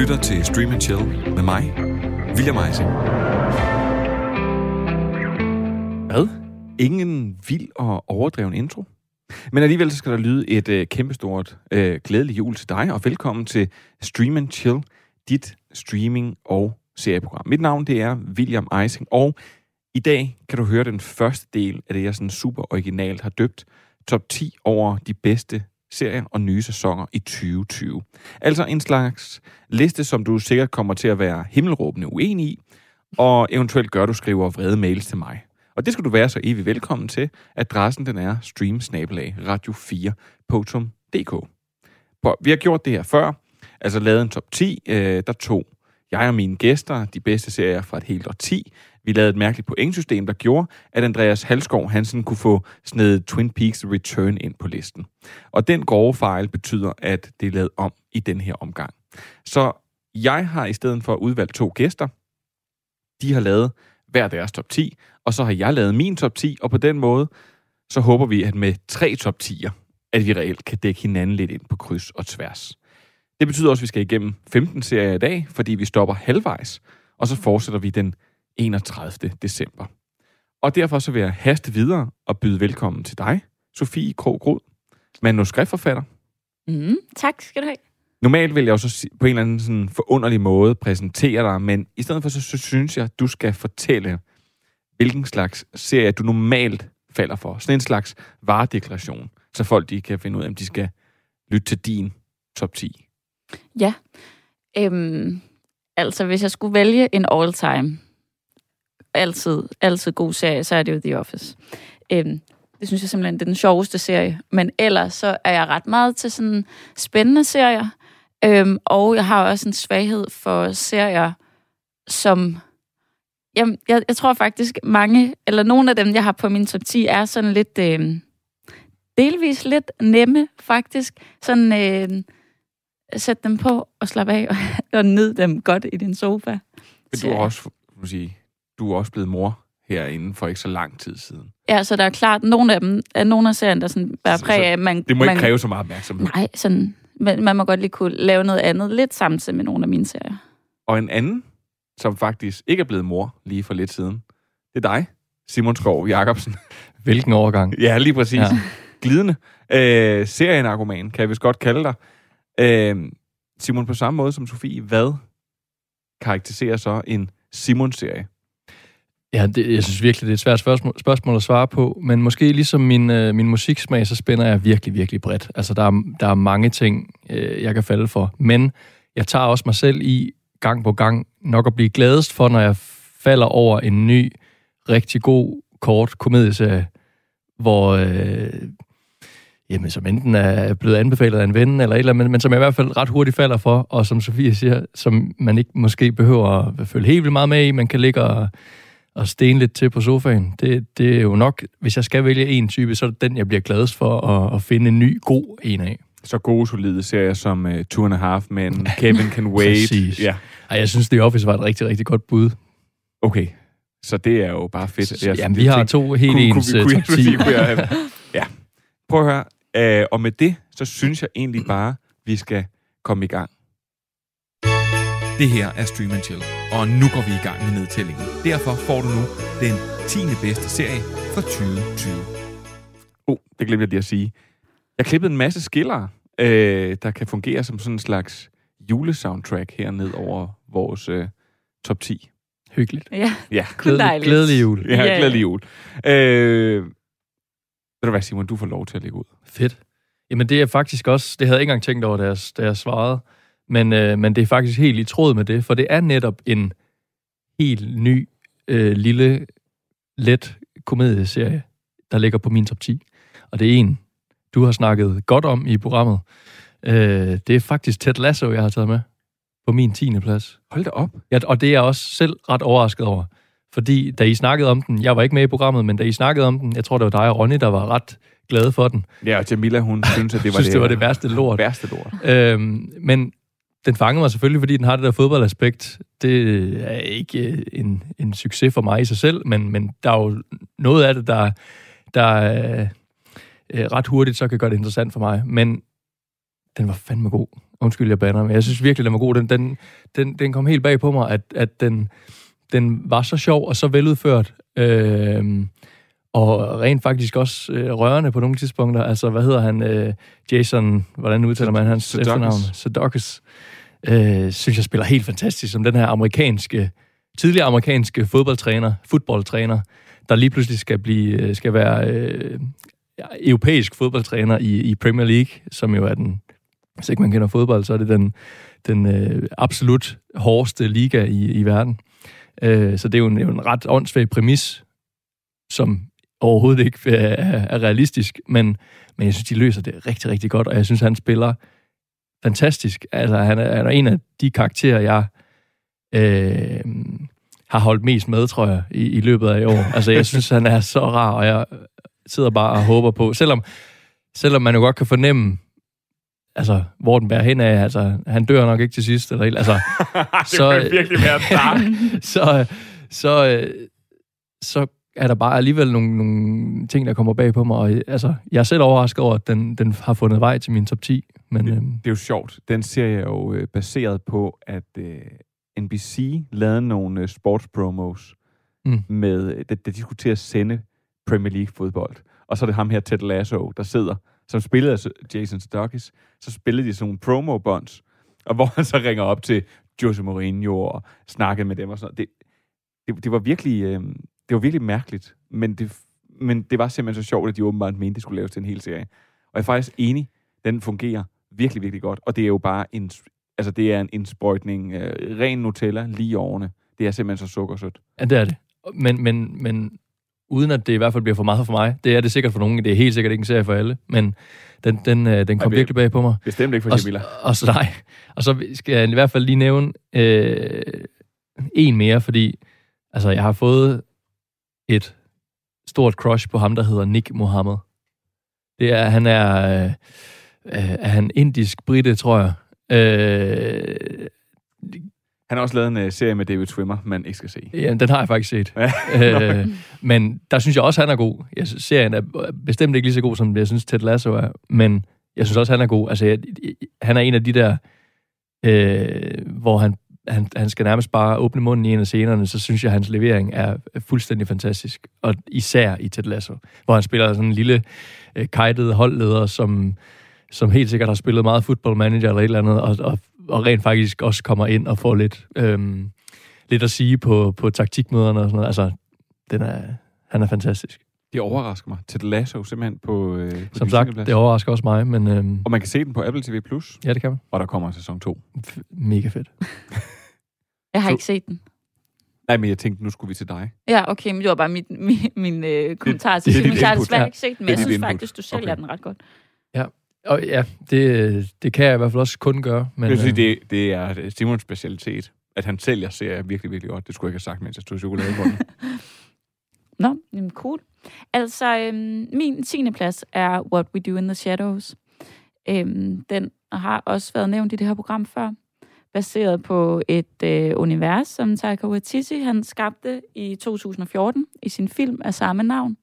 lytter til Stream and Chill med mig, William Eising. Hvad? Ingen vild og overdreven intro? Men alligevel så skal der lyde et øh, kæmpestort øh, glædeligt jul til dig, og velkommen til Stream and Chill, dit streaming- og serieprogram. Mit navn det er William Eising, og i dag kan du høre den første del af det, jeg sådan super originalt har døbt top 10 over de bedste serier og nye sæsoner i 2020. Altså en slags liste, som du sikkert kommer til at være himmelråbende uenig i, og eventuelt gør, du skriver vrede mails til mig. Og det skal du være så evig velkommen til. Adressen den er streamsnabelag radio4.dk. Vi har gjort det her før, altså lavet en top 10, øh, der tog jeg og mine gæster de bedste serier fra et helt år 10. Vi lavede et mærkeligt pointsystem, der gjorde, at Andreas Halskov Hansen kunne få snedet Twin Peaks Return ind på listen. Og den grove fejl betyder, at det er lavet om i den her omgang. Så jeg har i stedet for udvalgt to gæster. De har lavet hver deres top 10, og så har jeg lavet min top 10, og på den måde, så håber vi, at med tre top 10'er, at vi reelt kan dække hinanden lidt ind på kryds og tværs. Det betyder også, at vi skal igennem 15 serier i dag, fordi vi stopper halvvejs, og så fortsætter vi den 31. december. Og derfor så vil jeg haste videre og byde velkommen til dig, Sofie Krog manuskriptforfatter. Mm, tak skal du have. Normalt vil jeg jo så på en eller anden sådan forunderlig måde præsentere dig, men i stedet for så, så synes jeg, du skal fortælle, hvilken slags serie du normalt falder for. Sådan en slags varedeklaration, så folk de kan finde ud af, om de skal lytte til din top 10. Ja. Øhm, altså, hvis jeg skulle vælge en all-time, altid, altid god serie, så er det jo The Office. Øhm, det synes jeg simpelthen, det er den sjoveste serie. Men ellers så er jeg ret meget til sådan spændende serier. Øhm, og jeg har også en svaghed for serier, som... Jamen, jeg, jeg tror faktisk mange, eller nogle af dem, jeg har på min top 10, er sådan lidt... Øh, delvis lidt nemme, faktisk. Sådan... Øh, sæt dem på og slappe af og, og nyd dem godt i din sofa. Men du er også, må sige, du er også blevet mor herinde for ikke så lang tid siden. Ja, så der er klart nogle af dem, er nogle af serien, der sådan bærer præg af, man... Det må man, ikke kræve så meget opmærksomhed. Nej, sådan, man, man må godt lige kunne lave noget andet lidt samtidig med nogle af mine serier. Og en anden, som faktisk ikke er blevet mor lige for lidt siden, det er dig, Simon Skov Jacobsen. Hvilken overgang? Ja, lige præcis. Ja. Glidende. Øh, serienarkoman, kan jeg vist godt kalde dig. Øh, Simon, på samme måde som Sofie, hvad karakteriserer så en Simon-serie? Ja, det, jeg synes virkelig, det er et svært spørgsmål, spørgsmål at svare på, men måske ligesom min, øh, min musiksmag, så spænder jeg virkelig, virkelig bredt. Altså, der er, der er mange ting, øh, jeg kan falde for, men jeg tager også mig selv i gang på gang nok at blive gladest for, når jeg falder over en ny, rigtig god, kort komedieserie, hvor øh, jamen, som enten er blevet anbefalet af en ven eller et eller andet, men som jeg i hvert fald ret hurtigt falder for, og som Sofie siger, som man ikke måske behøver at følge helt vildt meget med i, man kan ligge og, og stene lidt til på sofaen. Det, det er jo nok, hvis jeg skal vælge en type, så er det den, jeg bliver gladest for at, at finde en ny, god en af. Så gode, solide serier som uh, Two and a Half Men, Kevin Can Wait. Præcis. Ja. Ej, jeg synes, The Office var et rigtig, rigtig godt bud. Okay, så det er jo bare fedt. Så, jamen, vi har to helt kunne, ens kunne, kunne, top 10. ja. Prøv at høre, Uh, og med det, så synes jeg egentlig bare, vi skal komme i gang. Det her er Stream Chill, og nu går vi i gang med nedtællingen. Derfor får du nu den 10. bedste serie fra 2020. Oh, det glemte jeg lige at sige. Jeg klippede en masse skiller, øh, der kan fungere som sådan en slags julesoundtrack her ned over vores øh, top 10. Hyggeligt. Ja, ja. Glædelig, glædelig jul. Ja, yeah. glædelig jul. Øh, ved du hvad, Simon, du får lov til at lægge ud. Fedt. Jamen det er faktisk også, det havde jeg ikke engang tænkt over, da jeg, da jeg svarede, men, øh, men det er faktisk helt i tråd med det, for det er netop en helt ny, øh, lille, let komedieserie, der ligger på min top 10. Og det er en, du har snakket godt om i programmet. Øh, det er faktisk Ted Lasso, jeg har taget med på min 10. plads. Hold da op. Ja, og det er jeg også selv ret overrasket over. Fordi da I snakkede om den, jeg var ikke med i programmet, men da I snakkede om den, jeg tror, det var dig og Ronny, der var ret glade for den. Ja, og Jamila, hun synes, at det var, synes, det, det var det værste lort. Værste lort. Øhm, men den fangede mig selvfølgelig, fordi den har det der fodboldaspekt. Det er ikke en, en succes for mig i sig selv, men, men der er jo noget af det, der, der øh, ret hurtigt så kan gøre det interessant for mig. Men den var fandme god. Undskyld, jeg banner, men jeg synes virkelig, den var god. Den, den, den, den kom helt bag på mig, at, at den, den var så sjov og så veludført. Øh, og rent faktisk også øh, rørende på nogle tidspunkter. Altså, hvad hedder han? Øh, Jason, hvordan udtaler man hans efternavn? Sudeikis. Øh, synes jeg spiller helt fantastisk, som den her amerikanske, tidligere amerikanske fodboldtræner, fodboldtræner, der lige pludselig skal blive, øh, skal være øh, ja, europæisk fodboldtræner i, i Premier League, som jo er den, hvis ikke man kender fodbold, så er det den, den øh, absolut hårdeste liga i, i verden. Øh, så det er jo en, jo en ret åndssvag præmis, som overhovedet ikke øh, er, er realistisk, men, men jeg synes, de løser det rigtig, rigtig godt, og jeg synes, han spiller fantastisk. Altså, han er, han er en af de karakterer, jeg øh, har holdt mest med, tror jeg, i, i løbet af i år. Altså, jeg synes, han er så rar, og jeg sidder bare og håber på, selvom, selvom man jo godt kan fornemme, altså, hvor den bærer hen af, altså, han dør nok ikke til sidst, eller altså, det Så, virkelig være dark. så, så, øh, så er der bare alligevel nogle, nogle ting, der kommer bag på mig. Og, altså, jeg er selv overrasket over, at den, den har fundet vej til min top 10. Men øhm, Det er jo sjovt. Den serie er jo øh, baseret på, at øh, NBC lavede nogle øh, sportspromos, Mm. med, øh, da, da de skulle til at sende Premier League fodbold. Og så er det ham her, Ted Lasso, der sidder, som spillede af Jason Sudeikis. Så spillede de sådan nogle promo-bonds, og hvor han så ringer op til Jose Mourinho og snakker med dem og sådan noget. Det, det, det var virkelig... Øh, det var virkelig mærkeligt, men det, men det var simpelthen så sjovt, at de åbenbart mente, det skulle laves til en hel serie. Og jeg er faktisk enig, den fungerer virkelig, virkelig godt. Og det er jo bare en, altså det er en indsprøjtning, øh, ren Nutella lige i årene. Det er simpelthen så sukkersødt. ja, det er det. Men, men, men uden at det i hvert fald bliver for meget for mig. Det er det sikkert for nogen. Det er helt sikkert ikke en serie for alle. Men den, den, øh, den kom vi- virkelig bag på mig. Bestemt ikke for Og, Jamila. og, så, nej. og så skal jeg i hvert fald lige nævne øh, en mere, fordi altså, jeg har fået et stort crush på ham, der hedder Nick Mohammed. Det er, han er, øh, øh, er han indisk brite, tror jeg. Øh, Han har også lavet en uh, serie med David Swimmer, man ikke skal se. ja, den har jeg faktisk set. Ja. øh, men der synes jeg også, han er god. Jeg synes, serien er bestemt ikke lige så god, som jeg synes, Ted Lasso er. Men jeg synes også, han er god. Altså, jeg, han er en af de der, øh, hvor han, han, han skal nærmest bare åbne munden i en af scenerne, så synes jeg, at hans levering er fuldstændig fantastisk. Og især i Ted Lasso, hvor han spiller sådan en lille øh, kajtet holdleder, som, som helt sikkert har spillet meget football manager eller et eller andet, og, og, og rent faktisk også kommer ind og får lidt, øhm, lidt at sige på, på taktikmøderne og sådan noget. Altså, den er, han er fantastisk. Det overrasker mig. Ted Lasso simpelthen på, øh, på Som sagt, det overrasker også mig, men øhm, Og man kan se den på Apple TV+, Plus, ja, det kan man. og der kommer sæson 2. F- mega fedt. Jeg har Så- ikke set den. Nej, men jeg tænkte, nu skulle vi til dig. Ja, okay, men det var bare mit, min, min øh, kommentar til det filmen. dit Jeg har desværre Ja. ikke set den, men Det jeg synes input. faktisk, du sælger Okay. den ret godt. Og ja, det, det kan jeg i hvert fald også kun gøre. Men, Men, jeg vil sige, øh, det, det er Simons specialitet. At han sælger serier virkelig, virkelig godt. Det skulle jeg ikke have sagt, mens jeg stod i chokoladebunden. Nå, jamen cool. Altså, øhm, min 10. plads er What We Do in the Shadows. Øhm, den har også været nævnt i det her program før. Baseret på et øh, univers, som Taika Waititi han skabte i 2014 i sin film af samme navn.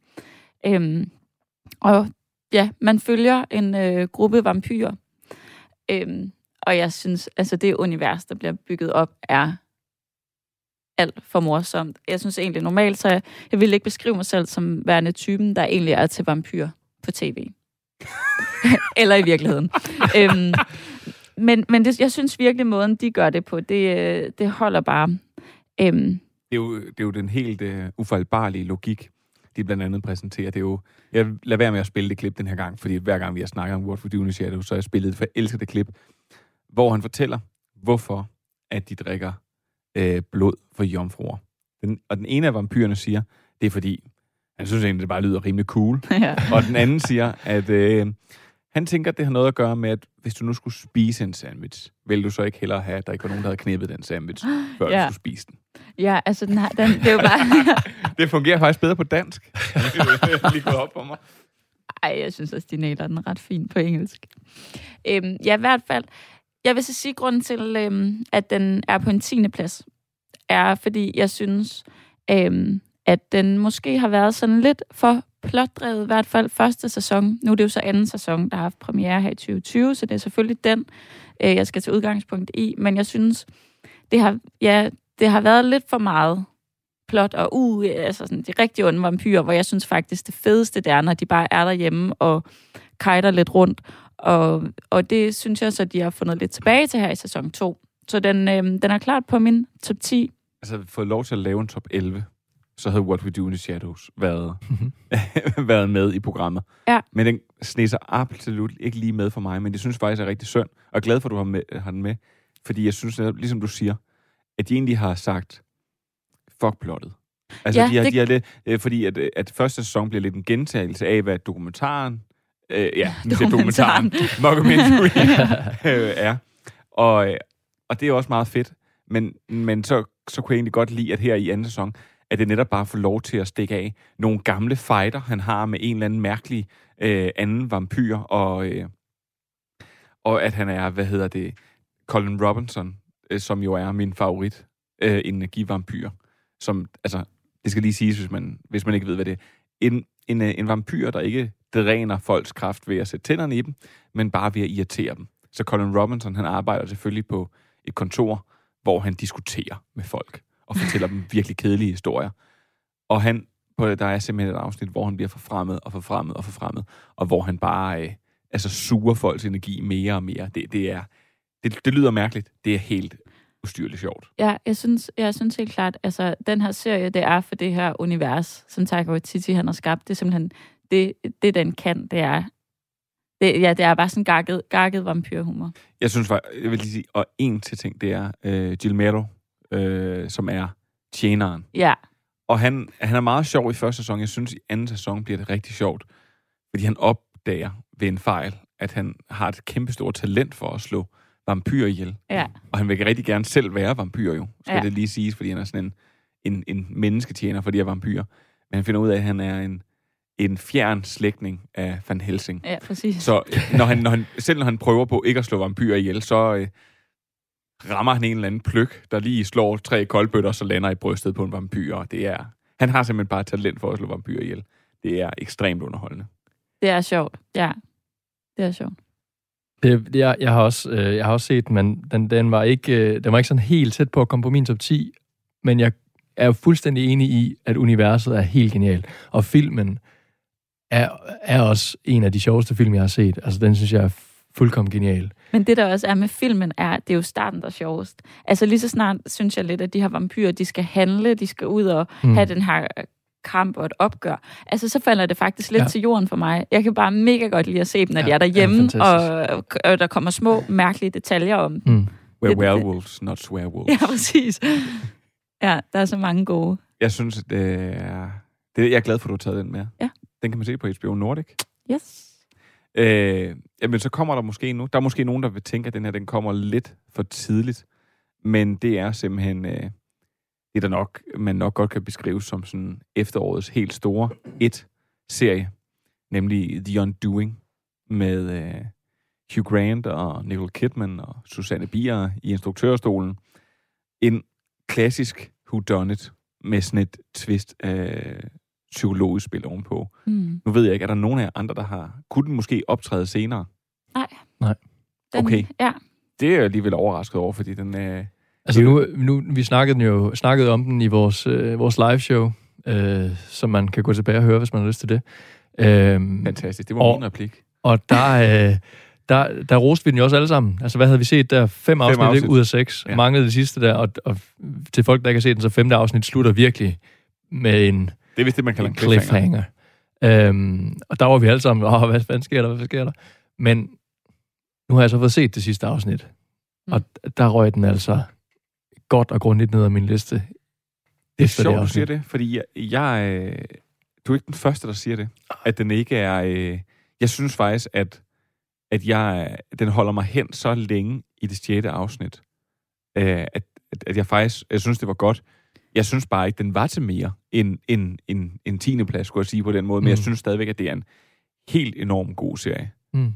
Øhm, og ja, man følger en øh, gruppe vampyrer. Øhm, og jeg synes, altså det univers, der bliver bygget op, er alt for morsomt. Jeg synes egentlig normalt, så jeg, jeg vil ikke beskrive mig selv som værende typen, der egentlig er til vampyr på tv. Eller i virkeligheden. øhm, men men det, jeg synes virkelig, måden de gør det på, det, øh, det holder bare. Øhm, Det er jo, det er jo den helt uh, ufejlbarlige logik, de blandt andet præsenterer. Det er jo, jeg lader være med at spille det klip den her gang, fordi hver gang vi har snakket om Do in the Shadows, så har jeg spillet det, for jeg elsker det klip, hvor han fortæller, hvorfor at de drikker øh, blod for jomfruer. Den, og den ene af vampyrerne siger, det er fordi, han synes egentlig, det bare lyder rimelig cool. ja. Og den anden siger, at øh, han tænker, at det har noget at gøre med, at hvis du nu skulle spise en sandwich, vil du så ikke hellere have, at der ikke var nogen, der havde knippet den sandwich, før ja. Du skulle spise den. ja, altså den, har, den, det er jo bare... Det fungerer faktisk bedre på dansk. Lige gået op for mig. Ej, jeg synes også, de nailer den ret fint på engelsk. Øhm, ja, i hvert fald. Jeg vil så sige, grunden til, øhm, at den er på en 10. plads, er, fordi jeg synes, øhm, at den måske har været sådan lidt for plotdrevet, i hvert fald første sæson. Nu er det jo så anden sæson, der har haft premiere her i 2020, så det er selvfølgelig den, øh, jeg skal til udgangspunkt i. Men jeg synes, det har, ja, det har været lidt for meget plot og uh, altså sådan, de rigtig onde vampyrer, hvor jeg synes faktisk, det fedeste det er, når de bare er derhjemme og kajter lidt rundt. Og, og det synes jeg så, de har fundet lidt tilbage til her i sæson 2. Så den, øh, den er klart på min top 10. Altså, fået lov til at lave en top 11, så havde What We Do in the Shadows været, været med i programmet. Ja. Men den sneser absolut ikke lige med for mig, men det synes faktisk er rigtig synd. Og jeg glad for, at du har, med, har den med. Fordi jeg synes, at, ligesom du siger, at de egentlig har sagt, fuck plottet. Altså, Ja, de har, det- de har det, øh, fordi at, øh, at første sæson bliver lidt en gentagelse af, hvad dokumentaren, øh, ja, jeg dokumentaren, mockumentary, øh, er. Og, og det er også meget fedt. Men, men så, så kunne jeg egentlig godt lide, at her i anden sæson, at det netop bare får lov til at stikke af nogle gamle fighter, han har med en eller anden mærkelig øh, anden vampyr, og, øh, og at han er, hvad hedder det, Colin Robinson, øh, som jo er min favorit øh, energivampyr, som, altså, det skal lige siges, hvis man, hvis man ikke ved, hvad det er. En, en, øh, en vampyr, der ikke dræner folks kraft ved at sætte tænderne i dem, men bare ved at irritere dem. Så Colin Robinson, han arbejder selvfølgelig på et kontor, hvor han diskuterer med folk og fortæller dem virkelig kedelige historier. Og han, på, der er simpelthen et afsnit, hvor han bliver forfremmet og forfremmet og forfremmet, og hvor han bare øh, altså suger folks energi mere og mere. Det, det, er, det, det lyder mærkeligt. Det er helt ustyrligt sjovt. Ja, jeg synes, jeg synes helt klart, altså den her serie, det er for det her univers, som Taika Waititi han har skabt. Det er simpelthen, det, det den kan, det er, det, ja, det er bare sådan gakket, gakket vampyrhumor. Jeg synes, var- jeg vil lige sige, og en til ting, det er øh, Gilmero, øh, som er tjeneren. Ja, Og han, han er meget sjov i første sæson. Jeg synes, i anden sæson bliver det rigtig sjovt. Fordi han opdager ved en fejl, at han har et kæmpestort talent for at slå vampyrer ihjel. ja, Og han vil rigtig gerne selv være vampyr jo, skal Ja. det lige siges, fordi han er sådan en, en, en mennesketjener for de her vampyrer. Men han finder ud af, at han er en, en fjern slægtning af Van Helsing. ja, præcis. Så øh, når han, når han, selv når han prøver på ikke at slå vampyrer ihjel, så øh, rammer han en eller anden pløk, der lige slår tre koldbøtter, så lander i brystet på en vampyr. Og det er, han har simpelthen bare talent for at slå vampyrer ihjel. Det er ekstremt underholdende. Det er sjovt, ja. Det er sjovt. Det, jeg, jeg, har også, øh, jeg har også set men den, den, var ikke, øh, den var ikke sådan helt tæt på at komme på min top 10, men jeg er jo fuldstændig enig i, at universet er helt genialt. Og filmen er, er også en af de sjoveste film, jeg har set. Altså, den synes jeg er fuldkommen genial. Men det, der også er med filmen, er, det er jo starten, der er sjovest. Altså lige så snart, synes jeg lidt, at de her vampyrer, de skal handle, de skal ud og mm. have den her kamp og et opgør. Altså, så falder det faktisk lidt Ja. ja. til jorden for mig. Jeg kan bare mega godt lide at se dem, når Ja, de er ja, derhjemme, fantastisk. og, og der kommer små, mærkelige detaljer om dem. Mm. We're Det- werewolves, not swearwolves. Ja, præcis. Ja, der er så mange gode. Jeg synes, det er... Det, jeg er glad for, at du har taget den med. Ja. Den kan man se på HBO Nordic. Yes. Øh, jamen, så kommer der måske nu... Der er måske nogen, der vil tænke, at den her den kommer lidt for tidligt. Men det er simpelthen... Øh, det, der nok, man nok godt kan beskrive som sådan efterårets helt store et-serie. Nemlig The Undoing med øh, Hugh Grant og Nicole Kidman og Susanne Bier i instruktørstolen. En klassisk whodunit med sådan et twist af psykologisk spil ovenpå. Mm. Nu ved jeg ikke, er der nogen af jer andre, der har... Kunne den måske optræde senere? Den, Okay. Ja, Det er jeg alligevel overrasket over, fordi den... Øh, Altså nu, nu, vi snakkede, jo, snakkede om den i vores, øh, vores live show, øh, som man kan gå tilbage og høre, hvis man har lyst til det. Øhm, fantastisk. Det var Og- min replik. og der, øh, der, der roste vi den jo også alle sammen. Altså, hvad havde vi set der? Fem afsnit, afsnit. ikke? ud af seks. Ja. Manglede det sidste der, og, og til folk, der ikke har set den, så femte afsnit slutter virkelig med en, Det er vist det, man kalder en en cliffhanger. cliffhanger. Øhm, og der var vi alle sammen, åh, hvad fanden sker der, hvad sker der? Men nu har jeg så fået set det sidste afsnit, Mm. og der røg den altså godt og grundigt ned ad min liste. Det er sjovt, du afsnit. siger det, fordi jeg, jeg, øh, du er ikke den første, der siger det. At den ikke er... Øh, jeg synes faktisk, at, at jeg, den holder mig hen så længe i det sjette afsnit, øh, at, at, at jeg faktisk... Jeg synes, det var godt. Jeg synes bare ikke, den var til mere end en, en, en tiende plads, skulle jeg sige på den måde. Men jeg Mm. synes stadigvæk, at det er en helt enorm god serie. Mm.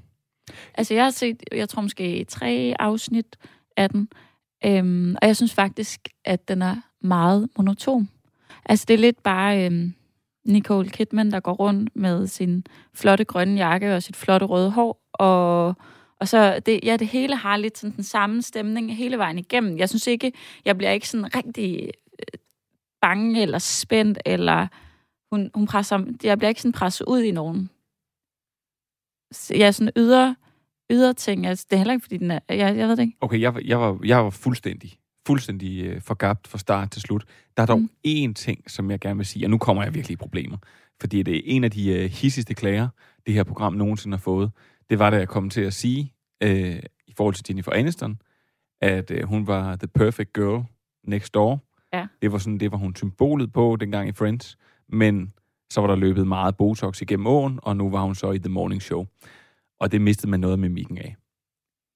Altså, jeg har set, jeg tror måske tre afsnit af den, øhm, og jeg synes faktisk, at den er meget monoton. Altså, det er lidt bare øhm, Nicole Kidman, der går rundt med sin flotte grønne jakke og sit flotte røde hår, og, og så, det, ja, det hele har lidt sådan den samme stemning hele vejen igennem. Jeg synes ikke, jeg bliver ikke sådan rigtig øh, bange eller spændt, eller hun, hun presser, jeg bliver ikke sådan presset ud i nogen. Jeg er sådan ydre, ydre ting. Altså, det er heller ikke, fordi den er... Jeg, jeg ved det ikke. Okay, jeg, var- jeg, var, jeg var fuldstændig, fuldstændig øh, forgabt fra start til slut. Der er dog mm. én ting, som jeg gerne vil sige, og nu kommer jeg virkelig i problemer. Fordi det er en af de øh, hissigste klager, det her program nogensinde har fået. Det var, da jeg kom til at sige, øh, i forhold til Jennifer Aniston, at øh, hun var the perfect girl next door. Ja. Det var sådan, det var hun symbolet på dengang i Friends. Men så var der løbet meget Botox igennem åen, og nu var hun så i The Morning Show. Og det mistede man noget af mimikken af.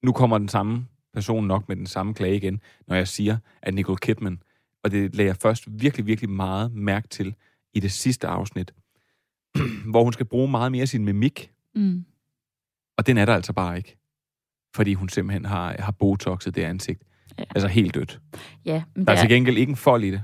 Nu kommer den samme person nok med den samme klage igen, når jeg siger, at Nicole Kidman, og det lagde jeg først virkelig, virkelig meget mærke til i det sidste afsnit, hvor hun skal bruge meget mere sin mimik, Mm. og den er der altså bare ikke. Fordi hun simpelthen har, har botoxet det ansigt. Ja. Altså helt dødt. Ja, men Der er det til gengæld ikke en fold i det.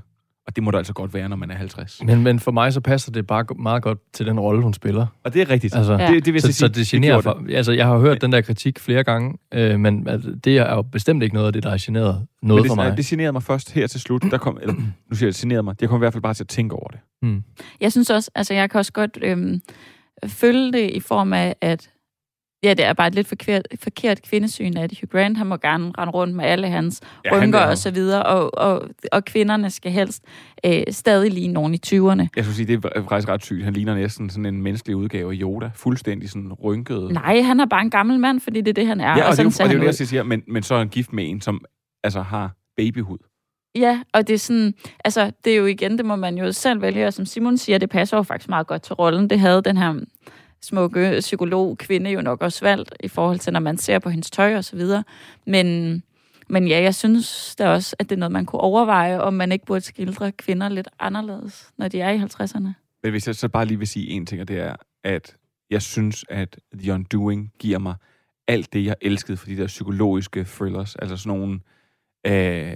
Og det må der altså godt være, når man er 50. Men, men for mig så passer det bare meget godt til den rolle, hun spiller. Og det er rigtigt. Altså, Ja. det, det vil så, jeg så sige, det generer gjorde for, altså, jeg har hørt den der kritik flere gange, øh, men altså, det er jo bestemt ikke noget af det, der har generet noget Men for mig. det, det generede mig først her til slut. Der kom, eller, nu siger jeg, det generede mig. Jeg kom i hvert fald bare til at tænke over det. Mm. Jeg synes også, altså jeg kan også godt øhm, følge det i form af, at ja, det er bare et lidt forkert, forkert kvindesyn, at Hugh Grant, han må gerne rende rundt med alle hans Ja, han rynker vil- og så videre, og, og, og kvinderne skal helst øh, stadig ligne nogen i 20'erne. Jeg skulle sige, det er faktisk ret sygt. Han ligner næsten sådan en menneskelig udgave af Yoda. Fuldstændig sådan rynket. Nej, han er bare en gammel mand, fordi det er det, han er. Ja, og, det er sådan jo, og det er jo han det, jeg siger, men, men så er han gift med en, som altså har babyhud. Ja, og det er sådan, altså det er jo igen, det må man jo selv vælge, og som Simon siger, det passer jo faktisk meget godt til rollen. Det havde den her smukke psykolog kvinde jo nok også valgt, i forhold til, når man ser på hendes tøj og så videre. Men, men ja, jeg synes da også, at det er noget, man kunne overveje, om man ikke burde skildre kvinder lidt anderledes, når de er i 50'erne. Men hvis jeg så bare lige vil sige en ting, og det er, at jeg synes, at The Undoing giver mig alt det, jeg elskede for de der psykologiske thrillers. Altså sådan nogle, øh,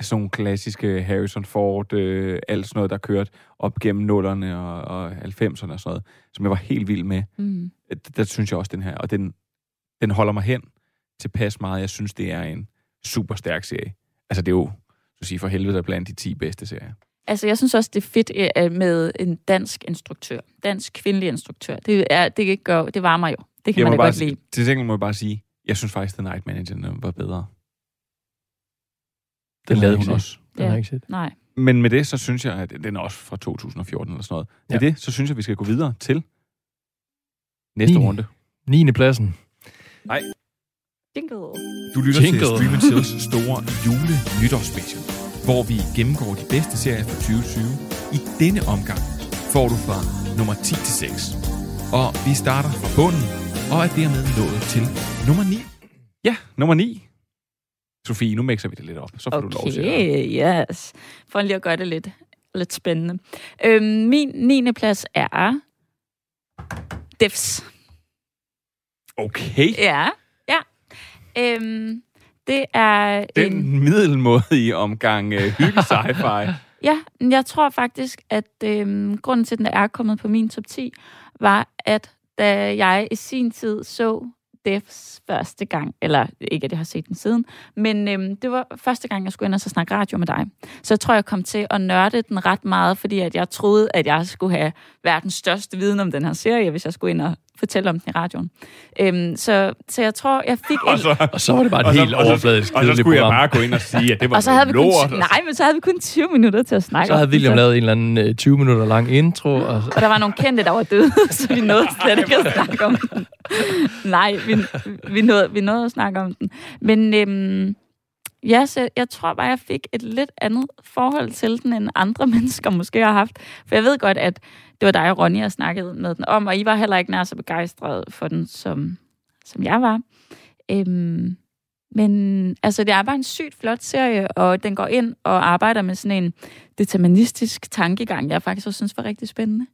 sådan nogle klassiske Harrison Ford, øh, alt sådan noget, der kørte op gennem nullerne og, og 90'erne og sådan noget, som jeg var helt vild med. Mm. Der, der synes jeg også, den her, og den, den holder mig hen tilpas meget. Jeg synes, det er en super stærk serie. Altså det er jo, så sige for helvede, blandt de 10 bedste serier. Altså, jeg synes også, det er fedt øh, med en dansk instruktør. Dansk kvindelig instruktør. Det, er, det, gør, det varmer jo. Det kan Jeg man da godt lide. Til gengæld må jeg bare sige, jeg synes faktisk, The Night Manager var bedre. Den Den har lavede hun ikke også. Den har jeg ikke set. Nej. Men med det, så synes jeg, at den er også fra 2014 eller sådan noget. Med Ja. det, så synes jeg, vi skal gå videre til næste Niende. runde. 9. pladsen. Jingle. Du lytter Jingle. til Stream Tills store jule nytårsspecial, hvor vi gennemgår de bedste serier fra 2020. I denne omgang får du fra nummer 10 til 6. Og vi starter fra bunden, og er dermed nået til nummer 9. Ja, nummer 9. Sofie, nu mixer vi det lidt op, så får du lov til at... Okay, yes. For lige at gøre det lidt, lidt spændende. Øhm, min 9. plads er Devs. Okay, Ja, ja. Øhm, det er en... den middelmådige omgang uh, hygge sci-fi. Ja, jeg tror faktisk, at øhm, grunden til, at den er kommet på min top 10, var, at da jeg i sin tid så Devs første gang, eller ikke, at jeg har set den siden, men øhm, det var første gang, jeg skulle ind og så snakke radio med dig. Så jeg tror, jeg kom til at nørde den ret meget, fordi at jeg troede, at jeg skulle have verdens største viden om den her serie, hvis jeg skulle ind og fortælle om den i radioen. Øhm, så, så jeg tror, jeg fik en... Og så, Og så var det bare et så, helt og så, overfladisk og så skulle jeg program. bare gå ind og sige, at det var Og så havde vi kun, lort. nej, men så havde vi kun 20 minutter til at snakke Så havde William lavet en eller anden øh, 20 minutter lang intro, og Og der var nogle kendte, der var døde, så vi nåede slet ikke at snakke om den. Nej, vi, vi, nåede, vi nåede at snakke om den. Men øhm, ja, så jeg tror bare, jeg fik et lidt andet forhold til den, end andre mennesker måske har haft. For jeg ved godt, at det var dig og Ronny, jeg snakkede med den om, og I var heller ikke nær så begejstrede for den, som, som jeg var. Øhm, men altså, det er bare en sygt flot serie, og den går ind og arbejder med sådan en deterministisk tankegang, jeg faktisk også synes var rigtig spændende.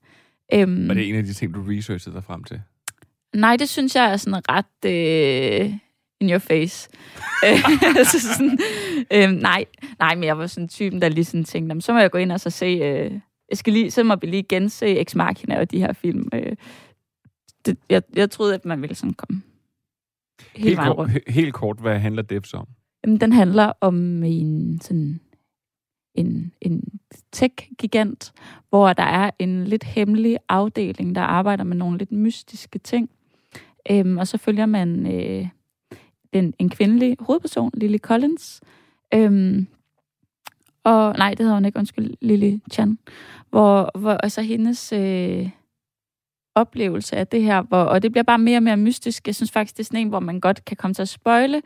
Øhm, Var det en af de ting, du researchede dig frem til? Nej, det synes jeg er sådan ret øh, in your face. Øh, så sådan, øh, nej, nej, men jeg var sådan typen, der lige sådan tænkte, så må jeg gå ind og så se, øh, jeg skal lige, så må vi lige gense Ex Machina og de her film. Øh, det, jeg, jeg troede, at man ville sådan komme Helt, vejen kort, helt kort, hvad handler Devs om? Jamen, den handler om en sådan en, en tech-gigant, hvor der er en lidt hemmelig afdeling, der arbejder med nogle lidt mystiske ting. Øhm, og så følger man øh, den, en kvindelig hovedperson, Lily Collins. Øhm, og nej, det hedder hun ikke, undskyld, Lily Chan. Hvor, hvor altså hendes øh, oplevelse af det her, hvor, og det bliver bare mere og mere mystisk. Jeg synes faktisk, det er sådan en, hvor man godt kan komme til at spøjle,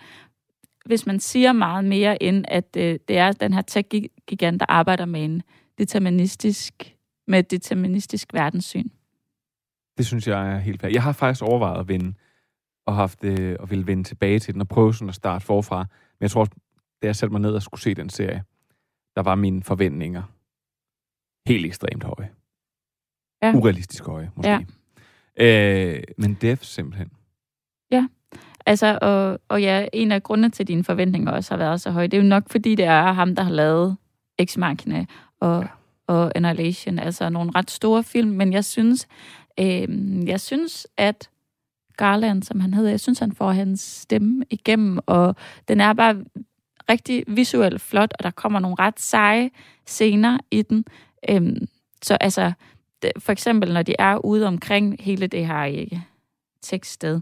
hvis man siger meget mere, end at øh, det er den her tech-gigant, der arbejder med en deterministisk, med et deterministisk verdenssyn. Det synes jeg er helt fair. Jeg har faktisk overvejet at vende, og haft det, og ville vende tilbage til den, og prøve sådan at starte forfra. Men jeg tror, også, da jeg satte mig ned og skulle se den serie, der var mine forventninger helt ekstremt høje. Ja. Urealistisk høje, måske. Ja. Øh, men Dev simpelthen. Altså, og, og ja, en af grundene til, at dine forventninger også har været så høje, det er jo nok, fordi det er ham, der har lavet Ex Machina og, ja. og Annihilation, altså nogle ret store film, men jeg synes, øh, jeg synes, at Garland, som han hedder, jeg synes, han får hans stemme igennem, og den er bare rigtig visuelt flot, og der kommer nogle ret seje scener i den. Øhm, så altså, det, for eksempel, når de er ude omkring hele det her ikke, tekststed,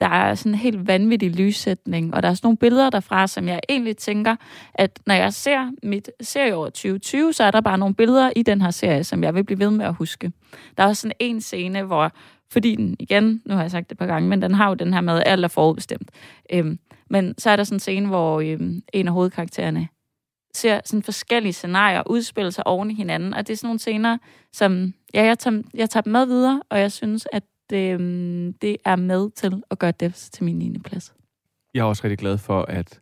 der er sådan en helt vanvittig lyssætning, og der er sådan nogle billeder derfra, som jeg egentlig tænker, at når jeg ser mit serieår 2020, så er der bare nogle billeder i den her serie, som jeg vil blive ved med at huske. Der er også sådan en scene, hvor, fordi den, igen, nu har jeg sagt det et par gange, men den har jo den her med, at alt er forudbestemt. Øhm, men så er der sådan en scene, hvor øhm, en af hovedkaraktererne ser sådan forskellige scenarier udspille sig oven i hinanden, og det er sådan nogle scener, som ja, jeg, tager, jeg tager dem med videre, og jeg synes, at øhm, det er med til at gøre Devs til min 9. plads. Jeg er også rigtig glad for, at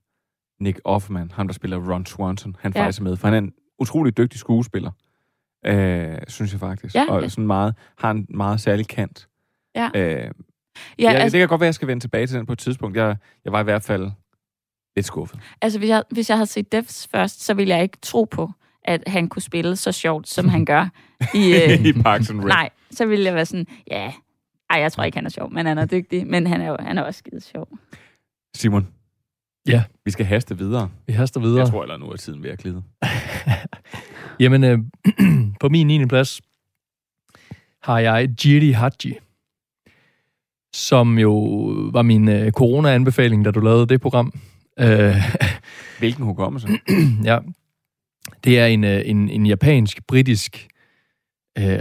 Nick Offerman, ham der spiller Ron Swanson, han Ja. faktisk er med, for han er en utrolig dygtig skuespiller, øh, synes jeg faktisk. Ja, og sådan meget, har en meget særlig kant. Ja. Øh, Ja, ja, altså, Det kan godt være, at jeg skal vende tilbage til den på et tidspunkt. Jeg, jeg var i hvert fald lidt skuffet. altså hvis, jeg, hvis jeg havde set Devs først, så ville jeg ikke tro på, at han kunne spille så sjovt, som han gør. I, øh, I Parks and Rec. nej, så ville jeg være sådan, ja, ej, jeg tror ikke, han er sjov, men han er dygtig, men han er jo han er også skide sjov. Simon. Ja. Vi skal haste videre. Vi haster videre. Jeg tror, eller nu er tiden ved at glide. Jamen, øh, på min 9. plads har jeg Jiri Haji, som jo var min øh, corona-anbefaling, da du lavede det program. Øh, Hvilken hukommelse? ja. Det er en, øh, en, en japansk-britisk, øh,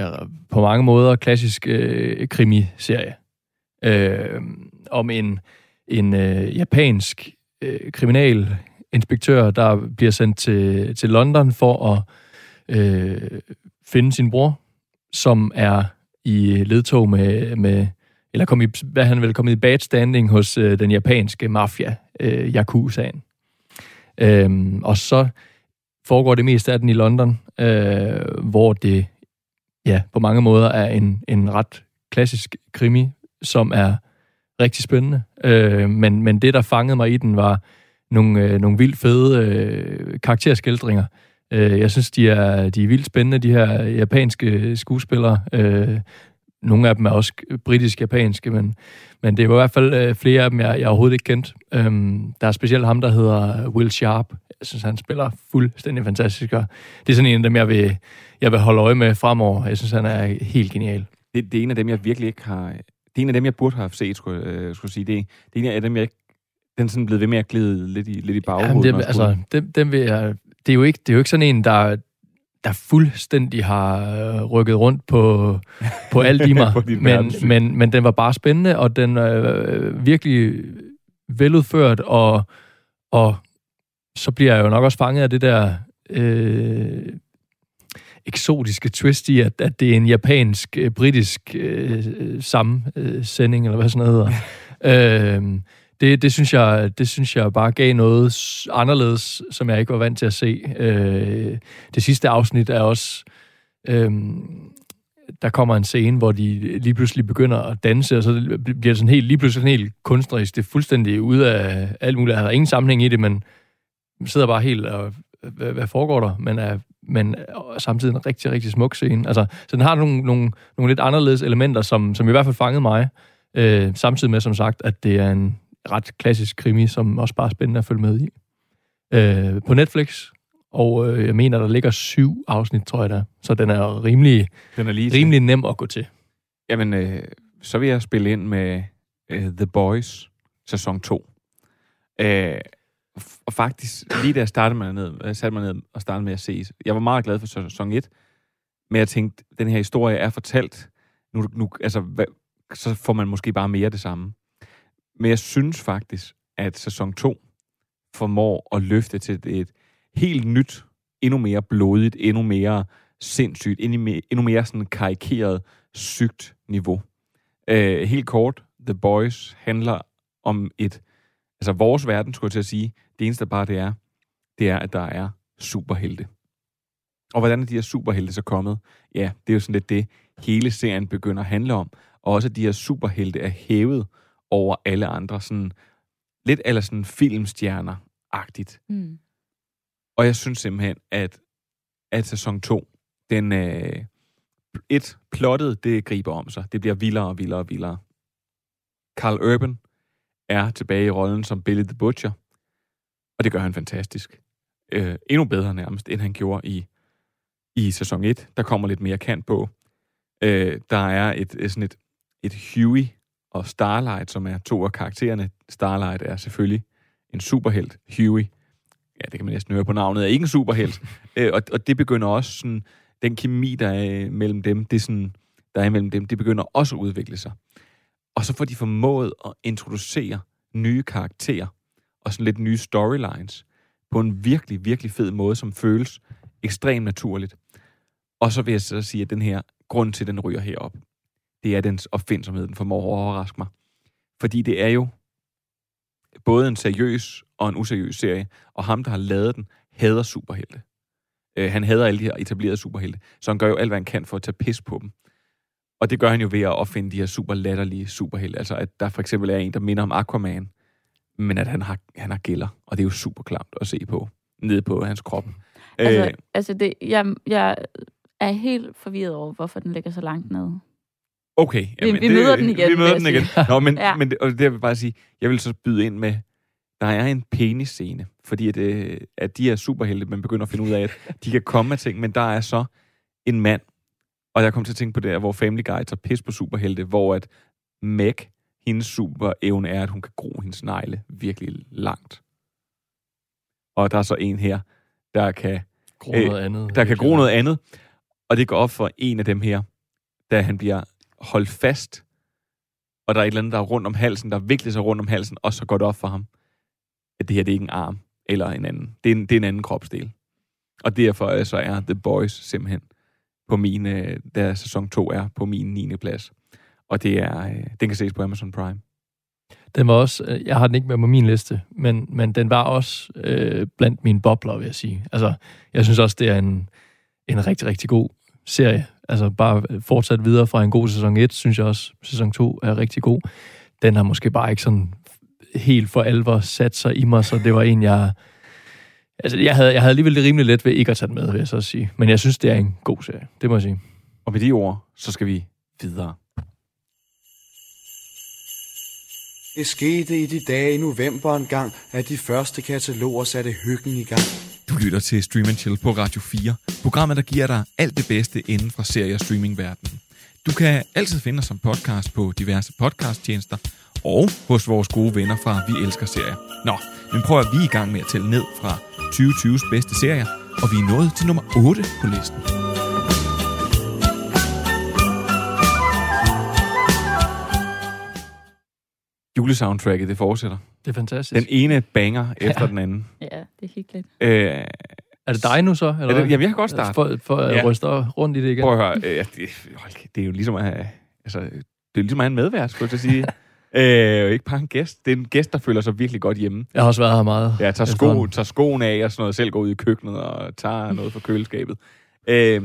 på mange måder klassisk øh, krimiserie. Øh, om en, en øh, japansk øh, kriminalinspektør, der bliver sendt til, til London for at øh, finde sin bror, som er i ledtog med, med eller kom i, hvad han vel kommet i bad standing hos øh, den japanske mafia, øh, Yakuzaen. Øhm, og så foregår det mest af den i London, øh, hvor det ja, på mange måder er en, en ret klassisk krimi, som er rigtig spændende. Øh, men, men det, der fangede mig i den, var nogle, øh, nogle vildt fede øh, karakterskildringer. Øh, jeg synes, de er, de er vildt spændende, de her japanske skuespillere. Øh, nogle af dem er også britisk-japanske, men, men det var i hvert fald øh, flere af dem, jeg, jeg overhovedet ikke kendt. Øhm, der er specielt ham, der hedder Will Sharp. Jeg synes, han spiller fuldstændig fantastisk, og det er sådan en af dem, jeg vil, jeg vil holde øje med fremover. Jeg synes, han er helt genial. Det, det er en af dem, jeg virkelig ikke har... Det er en af dem, jeg burde have set, skulle, øh, skulle sige. Det, det er en af dem, jeg ikke... Den er sådan blevet ved med at glide lidt i, lidt i baghovedet. Jamen, det, altså, dem, dem vil jeg, det, er jo ikke, det er jo ikke sådan en, der, der fuldstændig har øh, rykket rundt på, på alt i mig. På men, men, men den var bare spændende, og den øh, virkelig veludført, og, og så bliver jeg jo nok også fanget af det der øh, eksotiske twist i, at, at det er en japansk-britisk øh, sammensending, eller hvad sådan noget hedder. øh, det, det, synes jeg, det synes jeg bare gav noget anderledes, som jeg ikke var vant til at se. Øh, det sidste afsnit er også... Øh, der kommer en scene, hvor de lige pludselig begynder at danse, og så bliver det sådan helt, lige pludselig sådan helt kunstnerisk. Det er fuldstændig ude af alt muligt. Der er ingen sammenhæng i det, men sidder bare helt og hvad, hvad foregår der? Men, er, men er samtidig en rigtig, rigtig smuk scene. Altså, så den har nogle, nogle, nogle lidt anderledes elementer, som, som i hvert fald fangede mig. Øh, samtidig med, som sagt, at det er en ret klassisk krimi, som også bare er spændende at følge med i. Øh, på Netflix, og øh, jeg mener, der ligger syv afsnit, tror jeg der. Så den er rimelig, Den er lige rimelig nem at gå til. Jamen, øh, så vil jeg spille ind med øh, The Boys, sæson 2. Øh, og faktisk, lige da jeg startede mig ned, jeg satte mig ned og startede med at se, jeg var meget glad for sæson 1, men jeg tænkte, den her historie er fortalt, nu, nu altså, hvad, så får man måske bare mere det samme. Men jeg synes faktisk, at sæson 2 formår at løfte til et helt nyt, endnu mere blodigt, endnu mere sindssygt, endnu mere, endnu mere sådan karikeret, sygt niveau. Øh, helt kort, The Boys handler om et, altså vores verden, skulle jeg til at sige, det eneste bare det er, det er, at der er superhelte. Og hvordan er de her superhelte så kommet? Ja, det er jo sådan lidt det, hele serien begynder at handle om. Og også, at de her superhelte er hævet over alle andre, sådan lidt eller sådan filmstjerner-agtigt. Mm. Og jeg synes simpelthen, at, at sæson 2, den øh, et, plottet, det griber om sig. Det bliver vildere og vildere og vildere. Carl Urban er tilbage i rollen som Billy the Butcher, og det gør han fantastisk. Øh, endnu bedre nærmest, end han gjorde i, i sæson 1. Der kommer lidt mere kant på. Øh, der er et, sådan et, et Huey og Starlight, som er to af karaktererne. Starlight er selvfølgelig en superhelt. Huey, ja, det kan man næsten høre på navnet, er ikke en superhelt. øh, og, og det begynder også sådan, den kemi, der er mellem dem, det er sådan, der er mellem dem, det begynder også at udvikle sig. Og så får de formået at introducere nye karakterer og sådan lidt nye storylines på en virkelig, virkelig fed måde, som føles ekstremt naturligt. Og så vil jeg så sige, at den her grund til, at den ryger herop, det er dens opfindsomhed, den formår at overraske mig. Fordi det er jo både en seriøs og en useriøs serie, og ham, der har lavet den, hader superhelte. Øh, han hader alle de her etablerede superhelte, så han gør jo alt, hvad han kan for at tage pis på dem. Og det gør han jo ved at opfinde de her super latterlige superhelte. Altså, at der for eksempel er en, der minder om Aquaman, men at han har, han har gælder, og det er jo super klamt at se på, nede på hans krop. Altså, Øh, altså det, jeg, jeg er helt forvirret over, hvorfor den ligger så langt nede. Okay. Vi- vi møder den igen, Vi møder vil den igen. Nå, men, ja. Men det, og det vil jeg bare sige, jeg vil så byde ind med, der er en penis-scene, fordi at, øh, at de er superhelte, man begynder at finde ud af, at de kan komme af ting, men der er så en mand, og jeg kom til at tænke på det her, hvor Family Guy tager pis på superhelte, hvor at Meg, hendes superevne er, at hun kan gro hendes negle virkelig langt. Og der er så en her, der kan Gro Øh, noget andet. der kan gro noget andet, og det går op for en af dem her, da han bliver holde fast, og der er et eller andet, der er rundt om halsen, der vikler sig rundt om halsen, og så går det op for ham, at det her det er ikke en arm eller en anden. Det er en, det er en anden kropsdel. Og derfor øh, så er The Boys simpelthen på min, øh, der sæson 2 er på min 9. plads. Og det er, øh, den kan ses på Amazon Prime. Den var også, jeg har den ikke med på min liste, men, men den var også øh, blandt mine bobler, vil jeg sige. Altså, jeg synes også, det er en, en rigtig, rigtig god serie. Altså, bare fortsat videre fra en god sæson 1, synes jeg også, sæson 2 er rigtig god. Den har måske bare ikke sådan helt for alvor sat sig i mig, så det var en, jeg... Altså, jeg havde, jeg havde alligevel det rimelig let ved ikke at tage den med, vil jeg så sige. Men jeg synes, det er en god serie, det må jeg sige. Og med de ord, så skal vi videre. Det skete i de dage i november en gang, at de første kataloger satte hyggen i gang. Du lytter til Stream Chill på Radio 4. Programmet, der giver dig alt det bedste inden for serie- og streamingverdenen. Du kan altid finde os som podcast på diverse podcasttjenester og hos vores gode venner fra Vi Elsker Serier. Nå, men prøv at vi er i gang med at tælle ned fra 2020's bedste serier, og vi er nået til nummer 8 på listen. Julesoundtracket, det fortsætter. Det er fantastisk. Den ene banger efter Ja. den anden. Ja, det er hyggeligt. Øh, Er det dig nu så? Eller det- jamen, jeg kan godt starte. For, for at Ja. ryste rundt i det igen. Prøv at høre, øh, ja, det, hold det er jo ligesom at have, altså, det er ligesom at have en medvært, skulle jeg sige. øh, ikke bare en gæst. Det er en gæst, der føler sig virkelig godt hjemme. Jeg har også været her meget. Ja, tager, sko, tager skoen af og sådan noget, selv går ud i køkkenet og tager noget fra køleskabet. Øh,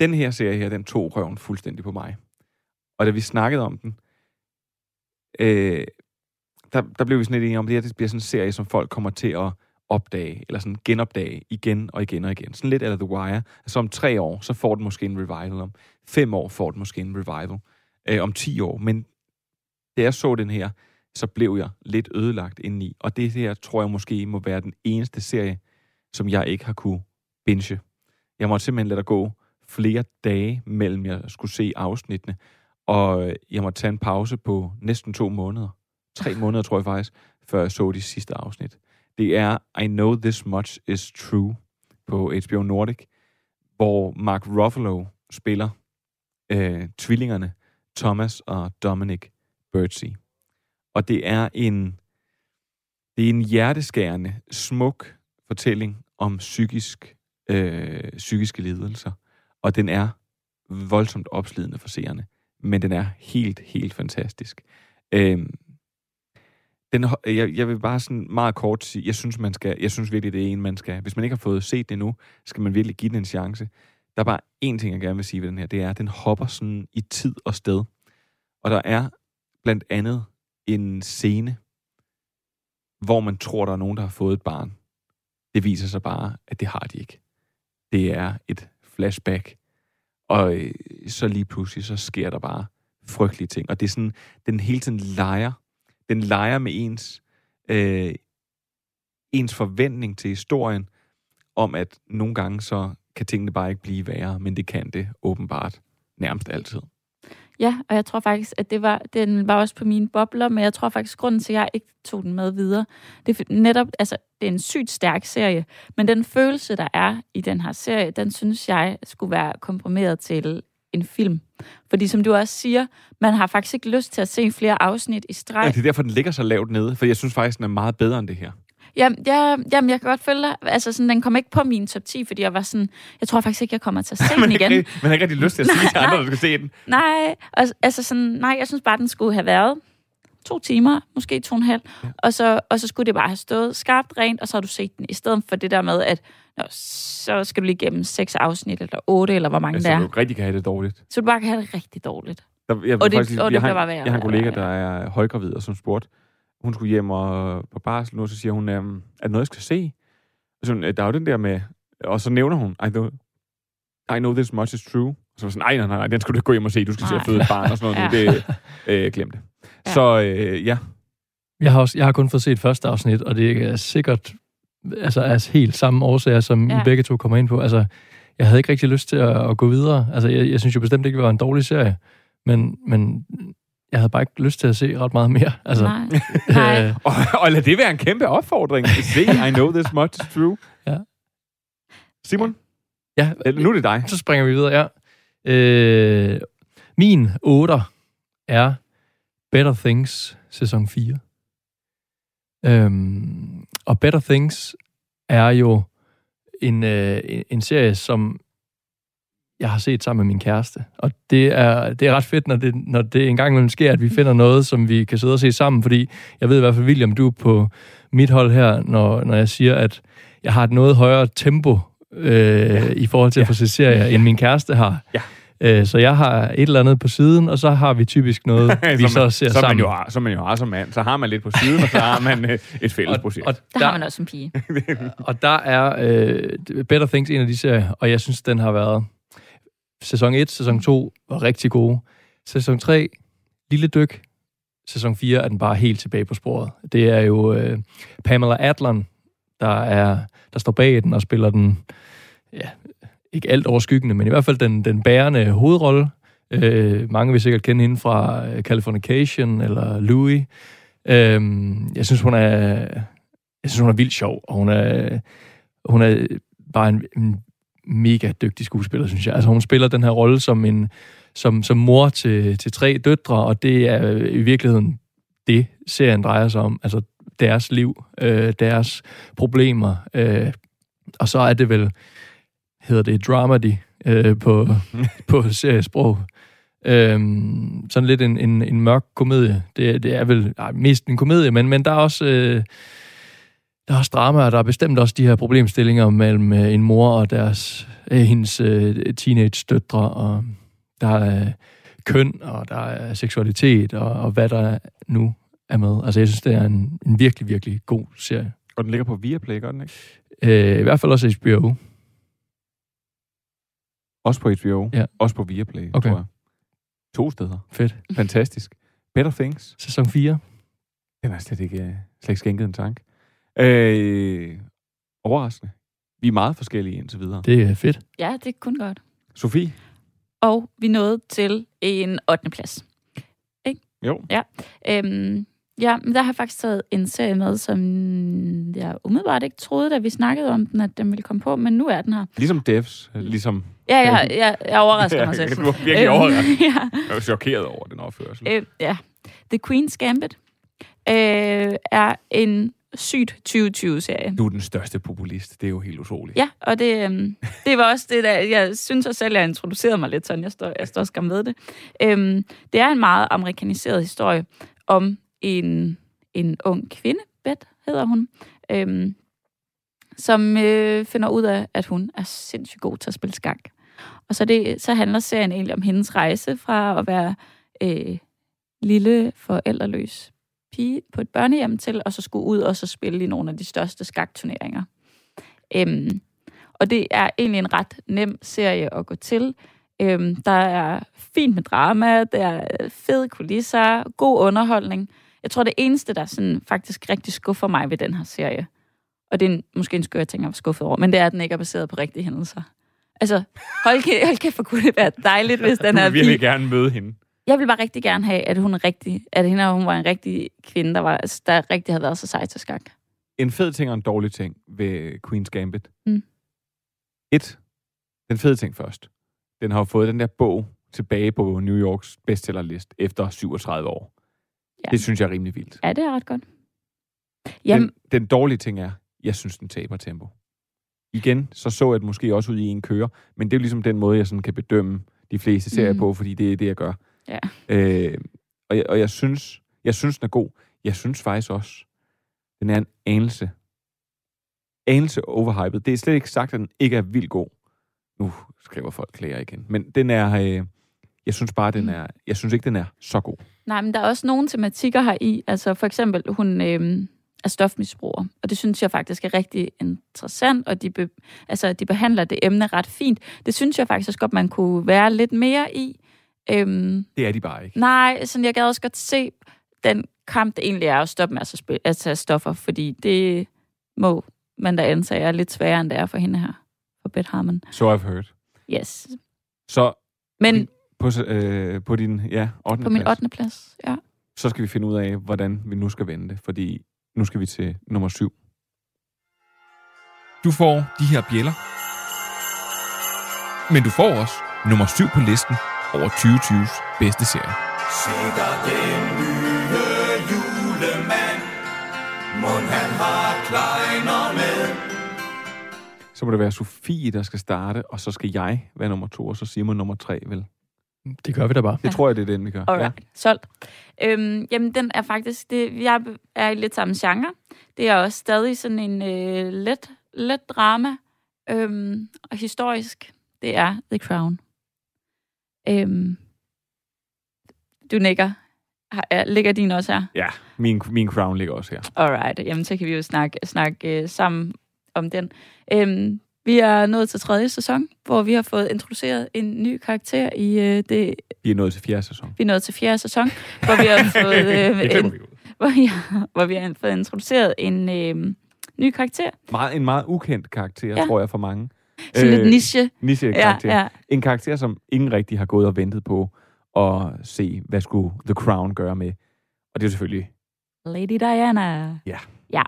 Den her serie her, den tog røven fuldstændig på mig. Og da vi snakkede om den, øh, der, der blev vi sådan lidt enige om, at det her det bliver sådan en serie, som folk kommer til at opdage, eller sådan genopdage igen og igen og igen. Sådan lidt af The Wire. Altså om tre år, så får den måske en revival. Om fem år får den måske en revival. Øh, om ti år. Men da jeg så den her, så blev jeg lidt ødelagt indeni. Og det her tror jeg måske må være den eneste serie, som jeg ikke har kunne binge. Jeg måtte simpelthen lade der gå flere dage mellem jeg skulle se afsnittene, og øh, jeg måtte tage en pause på næsten to måneder. Tre måneder, tror jeg faktisk, før jeg så de sidste afsnit. Det er I Know This Much Is True på HBO Nordic, hvor Mark Ruffalo spiller øh, tvillingerne Thomas og Dominic Birdsey. Og det er en det er en hjerteskærende, smuk fortælling om psykisk, øh, psykiske lidelser. Og den er voldsomt opslidende for seerne. Men den er helt, helt fantastisk. Øh, den, jeg, jeg vil bare sådan meget kort sige, jeg synes, man skal, jeg synes virkelig, det er en, man skal. Hvis man ikke har fået set det nu, skal man virkelig give den en chance. Der er bare én ting, jeg gerne vil sige ved den her. Det er, at den hopper sådan i tid og sted. Og der er blandt andet en scene, hvor man tror, der er nogen, der har fået et barn. Det viser sig bare, at det har de ikke. Det er et flashback. Og øh, så lige pludselig, så sker der bare frygtelige ting. Og det er sådan, den hele tiden leger. Den leger med ens, øh, ens forventning til historien, om at nogle gange så kan tingene bare ikke blive værre, men det kan det åbenbart nærmest altid. Ja, og jeg tror faktisk, at det var, den var også på mine bobler, men jeg tror faktisk, grunden til, at jeg ikke tog den med videre, det er netop, altså, det er en sygt stærk serie, men den følelse, der er i den her serie, den synes jeg skulle være komprimeret til en film. Fordi som du også siger, man har faktisk ikke lyst til at se flere afsnit i streg. Ja, det er derfor, den ligger så lavt nede, for jeg synes faktisk, den er meget bedre end det her. Jamen, ja, jamen, jeg kan godt følge dig. Altså, sådan, den kom ikke på min top 10, fordi jeg var sådan, jeg tror faktisk ikke, jeg kommer til at se den igen. man har ikke rigtig lyst til at sige til andre, der skal se den. Nej, altså sådan, nej, jeg synes bare, den skulle have været to timer, måske to og en halv, ja. og, så, og så skulle det bare have stået skarpt rent, og så har du set den, i stedet for det der med, at nå, så skal du lige igennem seks afsnit, eller otte, eller hvor mange altså, der er. Så du rigtig kan have det dårligt. Så du bare kan have det rigtig dårligt. Der, jeg, og det, faktisk, og det jeg, har, bare værre. jeg har en kollega, der er højgravid og som spurgte, hun skulle hjem og på barsel nu, så siger hun, um, er det noget, jeg skal se? Så, der er jo den der med, og så nævner hun, I know, I know this much is true. Og så var sådan, nej, nej, nej, den skal du ikke gå hjem og se, du skal se at føde et barn og sådan noget. ja. Det, øh, glem det. Ja. Så øh, ja. Jeg har, også, jeg har kun fået set første afsnit, og det er sikkert altså, altså helt samme årsager, som ja. I begge to kommer ind på. Altså, jeg havde ikke rigtig lyst til at, at gå videre. Altså, jeg, jeg synes jo bestemt ikke, det var en dårlig serie, men, men jeg havde bare ikke lyst til at se ret meget mere. Altså, Nej. Nej. og, og lad det være en kæmpe opfordring. Se, I know this much is true. Ja. Simon? Ja. Nu er det dig. Så springer vi videre, ja. Øh, min 8 er Better Things sæson 4. Øhm, og Better Things er jo en, øh, en serie, som jeg har set sammen med min kæreste. Og det er, det er ret fedt, når det, når det engang imellem sker, at vi finder noget, som vi kan sidde og se sammen, fordi jeg ved i hvert fald, William, du er på mit hold her, når, når jeg siger, at jeg har et noget højere tempo øh, ja. i forhold til ja. at få set serier, end min kæreste har. Ja. Øh, så jeg har et eller andet på siden, og så har vi typisk noget, vi så, man, ser så sammen. Man jo har, så man jo har som mand. Så har man lidt på siden, og så har man øh, et fælles projekt. Og, og der, der har man også en pige. og der er øh, Better Things en af de serier, og jeg synes, den har været Sæson 1, sæson 2 var rigtig gode. Sæson 3, lille dyk. Sæson 4 er den bare helt tilbage på sporet. Det er jo øh, Pamela Adlon, der, er, der står bag den og spiller den, ja, ikke alt overskyggende, men i hvert fald den, den bærende hovedrolle. Øh, mange vil sikkert kende hende fra øh, Californication eller Louis. Øh, jeg synes, hun er, jeg synes, hun er vildt sjov, og hun er, hun er bare en, en mega dygtig skuespiller, synes jeg. Altså, hun spiller den her rolle som en som, som mor til, til tre døtre, og det er øh, i virkeligheden det, serien drejer sig om. Altså deres liv, øh, deres problemer. Øh, og så er det vel, hedder det dramedy øh, på, på seriesprog. Øh, sådan lidt en, en, en mørk komedie. Det, det er vel ej, mest en komedie, men, men der er også... Øh, der er også drama, og der er bestemt også de her problemstillinger mellem øh, en mor og deres, øh, hendes øh, teenage-døtre, og der er køn, og der er seksualitet, og, og hvad der nu er med. Altså, jeg synes, det er en, en virkelig, virkelig god serie. Og den ligger på Viaplay, gør den ikke? Øh, I hvert fald også HBO. Også på HBO. Ja. Også på Viaplay, Okay. tror jeg. To steder. Fedt. Fantastisk. Better Things. Sæson 4. Den er slet ikke, øh, slet ikke skænket en tanke. Øh, overraskende. Vi er meget forskellige indtil videre. Det er fedt. Ja, det er kun godt. Sofie? Og vi nåede til en 8. plads. Jo. Øhm, ja, men der har jeg faktisk taget en serie med, som jeg umiddelbart ikke troede, da vi snakkede om den, at den ville komme på, men nu er den her. Ligesom Devs. Ligesom... Ja, jeg, jeg, jeg overrasker mig selv. Du var virkelig overrasket. ja, Jeg var chokeret over den opførsel. øh, ja. The Queen's Gambit øh, er en sygt 2020-serie. Du er den største populist. Det er jo helt utroligt. Ja, og det, øhm, det var også det, der, jeg synes også selv, jeg introducerede mig lidt sådan, jeg står, jeg står skam ved det. Øhm, det er en meget amerikaniseret historie om en, en ung kvinde, Beth hedder hun, øhm, som øh, finder ud af, at hun er sindssygt god til at spille skak. Og så, det, så handler serien egentlig om hendes rejse fra at være øh, lille forældreløs pige på et børnehjem til, og så skulle ud og så spille i nogle af de største skakturneringer. Øhm, og det er egentlig en ret nem serie at gå til. Øhm, der er fint med drama, der er fede kulisser, god underholdning. Jeg tror, det eneste, der sådan faktisk rigtig skuffer mig ved den her serie, og det er en, måske en skør ting, jeg var skuffet over, men det er, at den ikke er baseret på rigtige hændelser. Altså, hold kæft, hold kæft for kunne det være dejligt, hvis den Du her vil virkelig gerne møde hende. Jeg vil bare rigtig gerne have, at hun er rigtig, at hende, hun var en rigtig kvinde, der, var, altså, der rigtig havde været så sej til skak. En fed ting og en dårlig ting ved Queen's Gambit. Mm. Et. Den fede ting først. Den har fået den der bog tilbage på New Yorks bestsellerlist efter 37 år. Ja. Det synes jeg er rimelig vildt. Ja, det er ret godt. Jamen, Den, den dårlige ting er, jeg synes, den taber tempo. Igen, så så jeg det måske også ud i en køre, men det er jo ligesom den måde, jeg sådan kan bedømme de fleste serier Mm. på, fordi det er det, jeg gør. Ja. Øh, og, jeg, og jeg synes, jeg synes, den er god. Jeg synes faktisk også, den er en anelse, anelse overhyped. Det er slet ikke sagt, at den ikke er vildt god. Nu skriver folk klager igen. Men den er, øh, jeg synes bare, den Mm. er, jeg synes ikke, den er så god. Nej, men der er også nogle tematikker her i. Altså for eksempel, hun øh, er stofmisbruger, og det synes jeg faktisk er rigtig interessant, og de, be, altså, de behandler det emne ret fint. Det synes jeg faktisk også godt, man kunne være lidt mere i. Øhm, Det er de bare ikke. nej, sådan, jeg gad også godt se den kamp, det egentlig er at stoppe med at, spille, at tage stoffer, fordi det må man da antage er lidt sværere, end det er for hende her, for Beth Harmon. So I've heard. Yes. Så Men på, øh, på din ja, 8. på min plads, 8. plads, ja. så skal vi finde ud af, hvordan vi nu skal vende det, fordi nu skal vi til nummer 7. Du får de her bjæller. Men du får også nummer 7 på listen over 2020's bedste serie. Sikker den nye julemand, mund han har kleiner med. Så må det være Sofie, der skal starte, og så skal jeg være nummer 2, og så Simon nummer 3, vel? Det gør vi da bare. Det tror jeg, det er den, vi gør. Alright, ja. solgt. Øhm, jamen, den er faktisk... Det, jeg er i lidt samme genre. Det er også stadig sådan en øh, let, let drama. Øhm, og historisk, det er The Crown. Øhm, du nikker. Har, er, ligger din også her? Ja, min, min crown ligger også her. Alright, jamen så kan vi jo snakke, snakke øh, sammen om den. Øhm, vi er nået til tredje sæson, hvor vi har fået introduceret en ny karakter i øh, det... Vi er nået til fjerde sæson. Vi er nået til fjerde sæson, hvor vi har fået, øh, en, vi hvor, ja, hvor vi har fået introduceret en øh, ny karakter. Meget, en meget ukendt karakter, Ja. ja. tror jeg, for mange. Sådan øh, lidt niche. niche Ja, karakter. ja. En karakter, som ingen rigtig har gået og ventet på at se, hvad skulle The Crown gøre med. Og det er selvfølgelig... Lady Diana. Ja. Ja.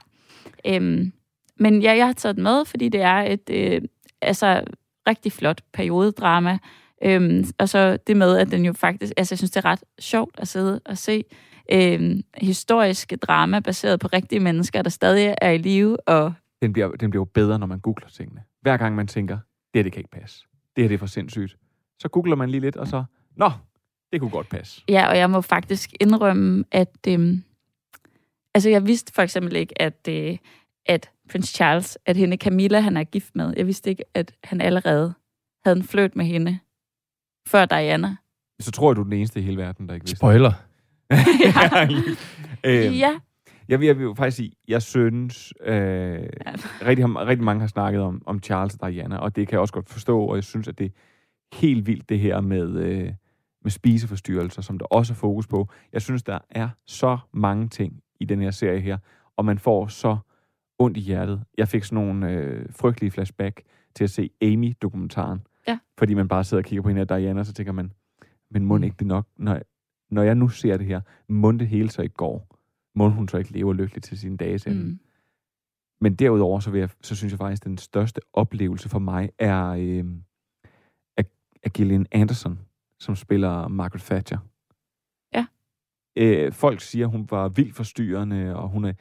Øhm, men ja, jeg har taget den med, fordi det er et øh, altså, rigtig flot periodedrama. Øhm, og så det med, at den jo faktisk... Altså, jeg synes, det er ret sjovt at sidde og se øhm, historiske drama baseret på rigtige mennesker, der stadig er i live. Og Den bliver, den bliver jo bedre, når man googler tingene. Hver gang man tænker, det her, det kan ikke passe. Det her, det er for sindssygt. Så googler man lige lidt, og så... Nå, det kunne godt passe. ja, og jeg må faktisk indrømme, at... Øhm, altså, jeg vidste for eksempel ikke, at... Øh, at prins Charles, at hende Camilla, han er gift med, jeg vidste ikke, at han allerede havde en fløjt med hende, før Diana. Så tror jeg, du er den eneste i hele verden, der ikke vidste. Spoiler. øhm, ja, Jeg vil, jeg vil faktisk sige, jeg synes, øh, rigtig, rigtig mange har snakket om, om Charles og Diana, og det kan jeg også godt forstå, og jeg synes, at det er helt vildt det her med, øh, med spiseforstyrrelser, som der også er fokus på. Jeg synes, der er så mange ting i den her serie her, og man får så ondt i hjertet. Jeg fik sådan nogle øh, frygtelige flashback til at se Amy-dokumentaren, Ja. fordi man bare sidder og kigger på hende af Diana, så tænker man, men må Mm. ikke det nok, når, når jeg nu ser det her, må det hele så ikke går? Må hun så ikke leve lykkeligt til sine dages ende? mm. Men derudover, så, vil jeg, så synes jeg faktisk, at den største oplevelse for mig er øh, af, af Gillian Anderson, som spiller Margaret Thatcher. Ja. Øh, folk siger, hun var vildt forstyrrende, og hun, er,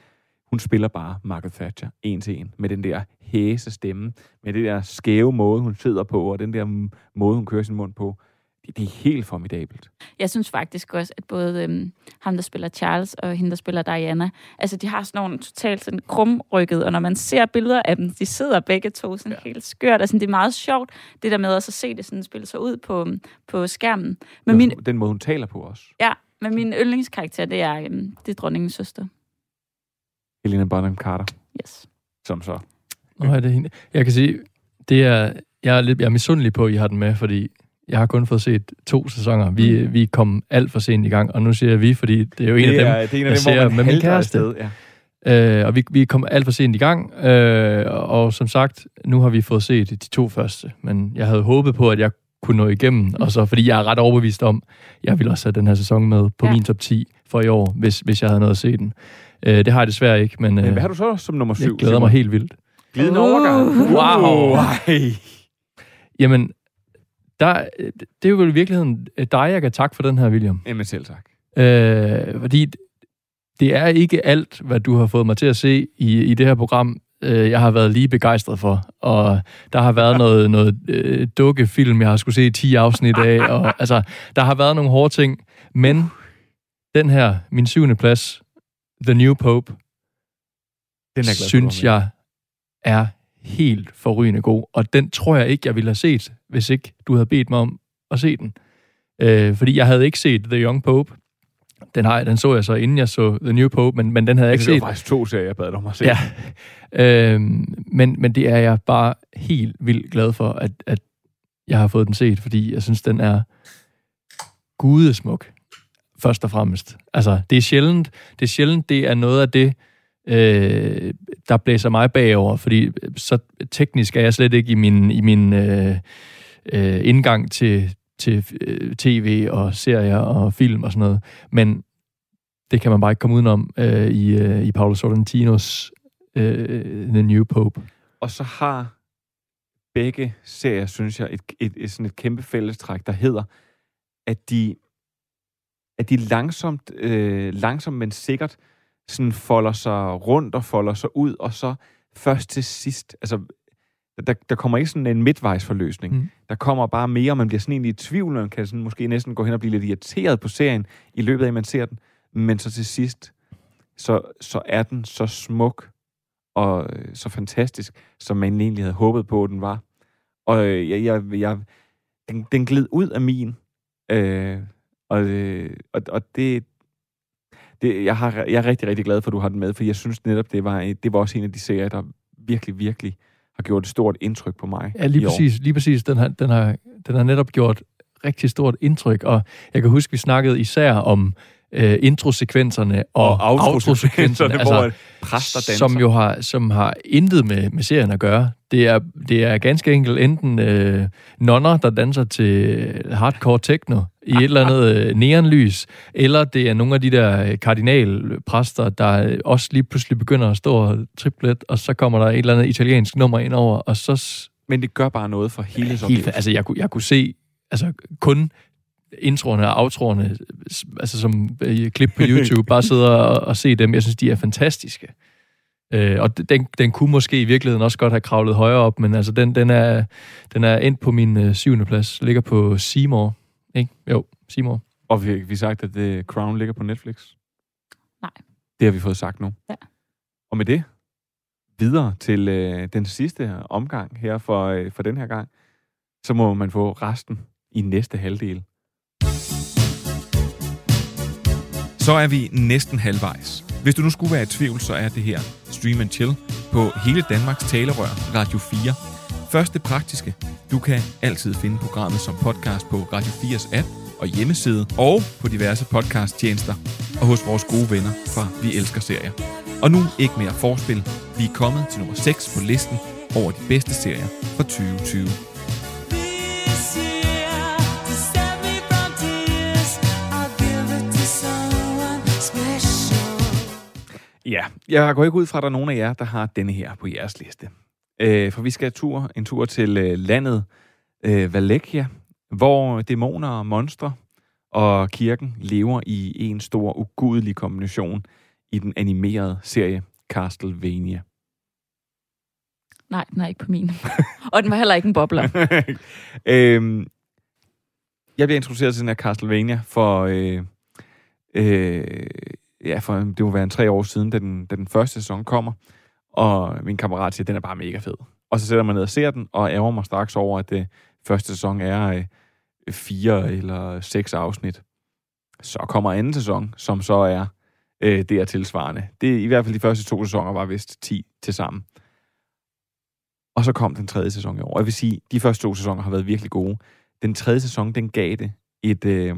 hun spiller bare Margaret Thatcher en til en, med den der hæse stemme, med det der skæve måde, hun sidder på, og den der måde, hun kører sin mund på. Det, det er helt formidabelt. Jeg synes faktisk også, at både øhm, ham, der spiller Charles, og hende, der spiller Diana, altså de har sådan nogle totalt sådan krumrykket, og når man ser billeder af dem, de sidder begge to sådan ja. helt skørt, og sådan, det er meget sjovt, det der med også at se det sådan spille sig ud på, på skærmen. Men min, Den måde, hun taler på os. ja, men min yndlingskarakter, det er, øhm, det er dronningens søster. Helena Bonham Carter, Yes. som så Nå, er det hende? Jeg kan sige, det er, jeg er, lidt, jeg er misundelig på, at I har den med, fordi jeg har kun fået set to sæsoner. Vi, Mm. vi kom alt for sent i gang, og nu siger jeg vi, fordi det er jo en det af dem. er, det er en af jeg dem, hvor ser med min kæreste. afsted, Ja. Øh, og vi, vi kom alt for sent i gang, øh, og som sagt, nu har vi fået set de to første, men jeg havde håbet på, at jeg kunne nå igennem, og så fordi jeg er ret overbevist om, jeg ville også have den her sæson med på ja. min top 10 for i år, hvis, hvis jeg havde noget at se den. Øh, det har jeg desværre ikke, men, Men øh, hvad har du så som nummer syv? jeg glæder mig helt vildt. Glidende Uh. overgang. Wow. Ej. Jamen, der, det er jo vel i virkeligheden dig, jeg kan takke for den her, William. Jamen selv tak. Øh, fordi det er ikke alt, hvad du har fået mig til at se i, i det her program, øh, jeg har været lige begejstret for. Og der har været noget, noget øh, dukkefilm, jeg har skulle se 10 afsnit af. Og, altså, der har været nogle hårde ting. Men den her, min syvende plads, The New Pope, Den er glad for, synes med. jeg er helt forrygende god. Og den tror jeg ikke, jeg ville have set, hvis ikke du havde bedt mig om at se den. Øh, fordi jeg havde ikke set The Young Pope. Den, har, den så jeg så, inden jeg så The New Pope, men, men den havde jeg ikke Det var set. faktisk to serier, jeg bad dig om at se. Ja. Øhm, men, men det er jeg bare helt vildt glad for, at, at jeg har fået den set, fordi jeg synes, den er gudesmuk, først og fremmest. Altså, det er sjældent, det er, sjældent, det er noget af det, øh, der blæser mig bagover, fordi øh, så teknisk er jeg slet ikke i min, i min øh, øh, indgang til, til øh, tv og serier og film og sådan noget. Men det kan man bare ikke komme udenom øh, i, øh, i Paolo Sorrentinos øh, The New Pope. Og så har begge serier, synes jeg, et, et, et, sådan et kæmpe fællestræk, der hedder, at de, at de langsomt, øh, langsomt, men sikkert sådan folder sig rundt og folder sig ud, og så først til sidst, altså, der, der kommer ikke sådan en midtvejsforløsning. Mm. Der kommer bare mere, og man bliver sådan egentlig i tvivl, og man kan sådan måske næsten gå hen og blive lidt irriteret på serien i løbet af, at man ser den. Men så til sidst, så, så er den så smuk og øh, så fantastisk, som man egentlig havde håbet på, at den var. Og øh, jeg, jeg, jeg, den, den gled ud af min. Øh, og, øh, og, og det, det jeg, har, jeg er rigtig, rigtig glad for, at du har den med, for jeg synes netop, det var, det var også en af de serier, der virkelig, virkelig har gjort et stort indtryk på mig Ja, lige år. præcis. Lige præcis. Den har, den, har, den har netop gjort rigtig stort indtryk, og jeg kan huske, vi snakkede især om øh, introsekvenserne og, Og outrosekvenserne, hvor præster danser. som jo har, som har intet med, med serien at gøre. Det er, det er ganske enkelt enten øh, nonner, der danser til hardcore techno i et eller andet øh, neonlys, eller det er nogle af de der øh, kardinalpræster, der øh, også lige pludselig begynder at stå og triplet, og så kommer der et eller andet italiensk nummer ind over, og så Men det gør bare noget for hele helt, oplevelsen. altså jeg kunne, jeg kunne se altså kun introerne og outroerne, altså som i klip på YouTube, bare sidde og, og se dem. Jeg synes, de er fantastiske. Øh, og den, den kunne måske i virkeligheden også godt have kravlet højere op, men altså den, den, er, den er endt på min øh, syvende plads. Ligger på Seymour. Ikke? Jo, Seymour. Og vi, vi sagt, at The Crown ligger på Netflix. Nej. Det har vi fået sagt nu. Ja. Og med det videre til øh, den sidste omgang her for, øh, for den her gang, så må man få resten i næste halvdel. Så er vi næsten halvvejs. Hvis du nu skulle være i tvivl, så er det her Stream and Chill på hele Danmarks talerør, Radio 4. Første praktiske. Du kan altid finde programmet som podcast på Radio 4's app og hjemmeside, og på diverse podcasttjenester, og hos vores gode venner fra Vi Elsker Serier. Og nu ikke mere forspil. Vi er kommet til nummer 6 på listen over de bedste serier for 2020. Ja, jeg går ikke ud fra, at der er nogen af jer, der har denne her på jeres liste. Øh, for vi skal tur, en tur til øh, landet øh, Valekia, hvor dæmoner og monstre og kirken lever i en stor ugudelig kombination i den animerede serie Castlevania. Nej, den er ikke på min. og den var heller ikke en bobler. øhm, jeg bliver introduceret til den her Castlevania for, øh, øh, ja, for det må være en tre år siden, da den, da den første sæson kommer. Og min kammerat siger, at den er bare mega fed. Og så sætter man ned og ser den, og ærger mig straks over, at det første sæson er øh, fire eller seks afsnit. Så kommer anden sæson, som så er øh, det er tilsvarende. Det, I hvert fald de første to sæsoner var vist 10 til sammen. Og så kom den tredje sæson i år. Jeg vil sige, de første to sæsoner har været virkelig gode. Den tredje sæson, den gav det et, øh,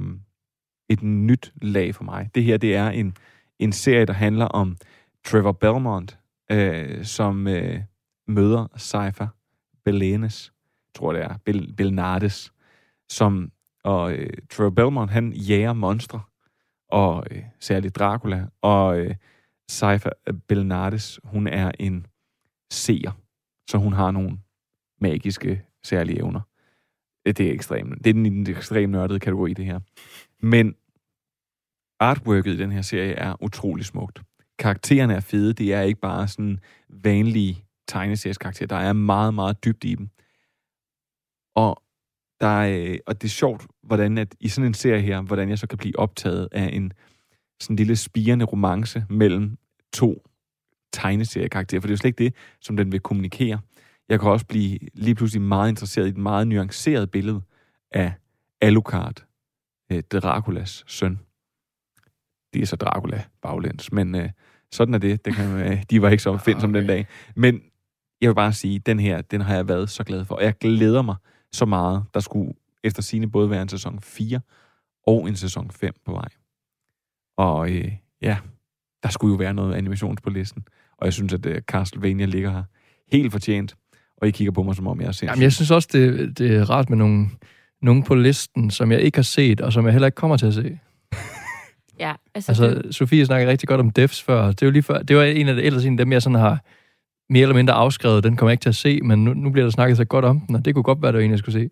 et nyt lag for mig. Det her, det er en, en serie, der handler om Trevor Belmont, øh, som øh, møder Cypher Belenes, tror det er, Bel, Belnardes, som, og øh, Trevor Belmont, han jager monstre, og øh, særligt Dracula, og øh, Cypher øh, Belnardes, hun er en seer, så hun har nogle magiske særlige evner. Det er ekstremt. Det er den, den ekstremt nørdede kategori, det her. Men artworket i den her serie er utrolig smukt. Karaktererne er fede. Det er ikke bare sådan vanlige tegneseriekarakterer. Der er meget, meget dybt i dem. Og, der er, øh, og det er sjovt, hvordan at i sådan en serie her, hvordan jeg så kan blive optaget af en sådan lille spirende romance mellem to tegneseriekarakterer. For det er jo slet ikke det, som den vil kommunikere. Jeg kan også blive lige pludselig meget interesseret i et meget nuanceret billede af Alucard, øh, Draculas søn. Det er så Dracula baglæns, men øh, sådan er det. det kan, øh, de var ikke så fedt som den dag. Men jeg vil bare sige, den her, den har jeg været så glad for. Og jeg glæder mig så meget. Der skulle efter sine både være en sæson 4 og en sæson 5 på vej. Og øh, ja, der skulle jo være noget animations på listen. Og jeg synes, at øh, Castlevania ligger her helt fortjent. Og I kigger på mig, som om jeg er sindssyg. Jamen, jeg synes også, det, det er rart med nogle, nogle på listen, som jeg ikke har set, og som jeg heller ikke kommer til at se. Ja, altså, Altså, det, Sofie snakkede rigtig godt om Devs før. Det, er jo lige før. det var en af de, ellers en af dem, jeg sådan har mere eller mindre afskrevet. Den kommer jeg ikke til at se, men nu, nu bliver der snakket så godt om den, og det kunne godt være, det var en, jeg skulle se.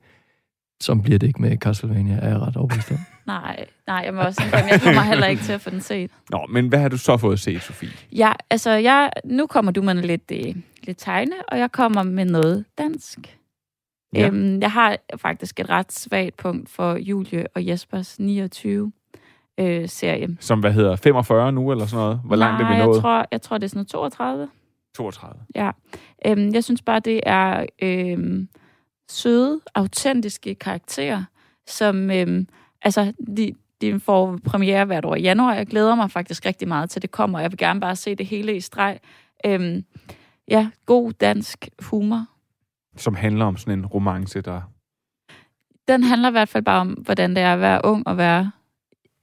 Som bliver det ikke med Castlevania, er jeg ret overbevist om. nej, nej, jeg må også indrømme, jeg kommer heller ikke til at få den set. Nå, men hvad har du så fået set, Sofie? Ja, altså, jeg, nu kommer du med lidt, øh, lidt tegne, og jeg kommer med noget dansk. Ja. Ja. Øhm, jeg har faktisk et ret svagt punkt for Julie og Jespers 29 øh, serie. Som, hvad hedder, 45 nu, eller sådan noget? Hvor langt Nej, er vi nået? Jeg tror, jeg tror, det er sådan noget 32. 32. Ja. Øhm, jeg synes bare, det er øhm, søde, autentiske karakterer, som øhm, altså, de, de får premiere hvert år i januar. Jeg glæder mig faktisk rigtig meget til, det kommer. Jeg vil gerne bare se det hele i streg. Øhm, ja, god dansk humor. Som handler om sådan en romance, der... Den handler i hvert fald bare om, hvordan det er at være ung og være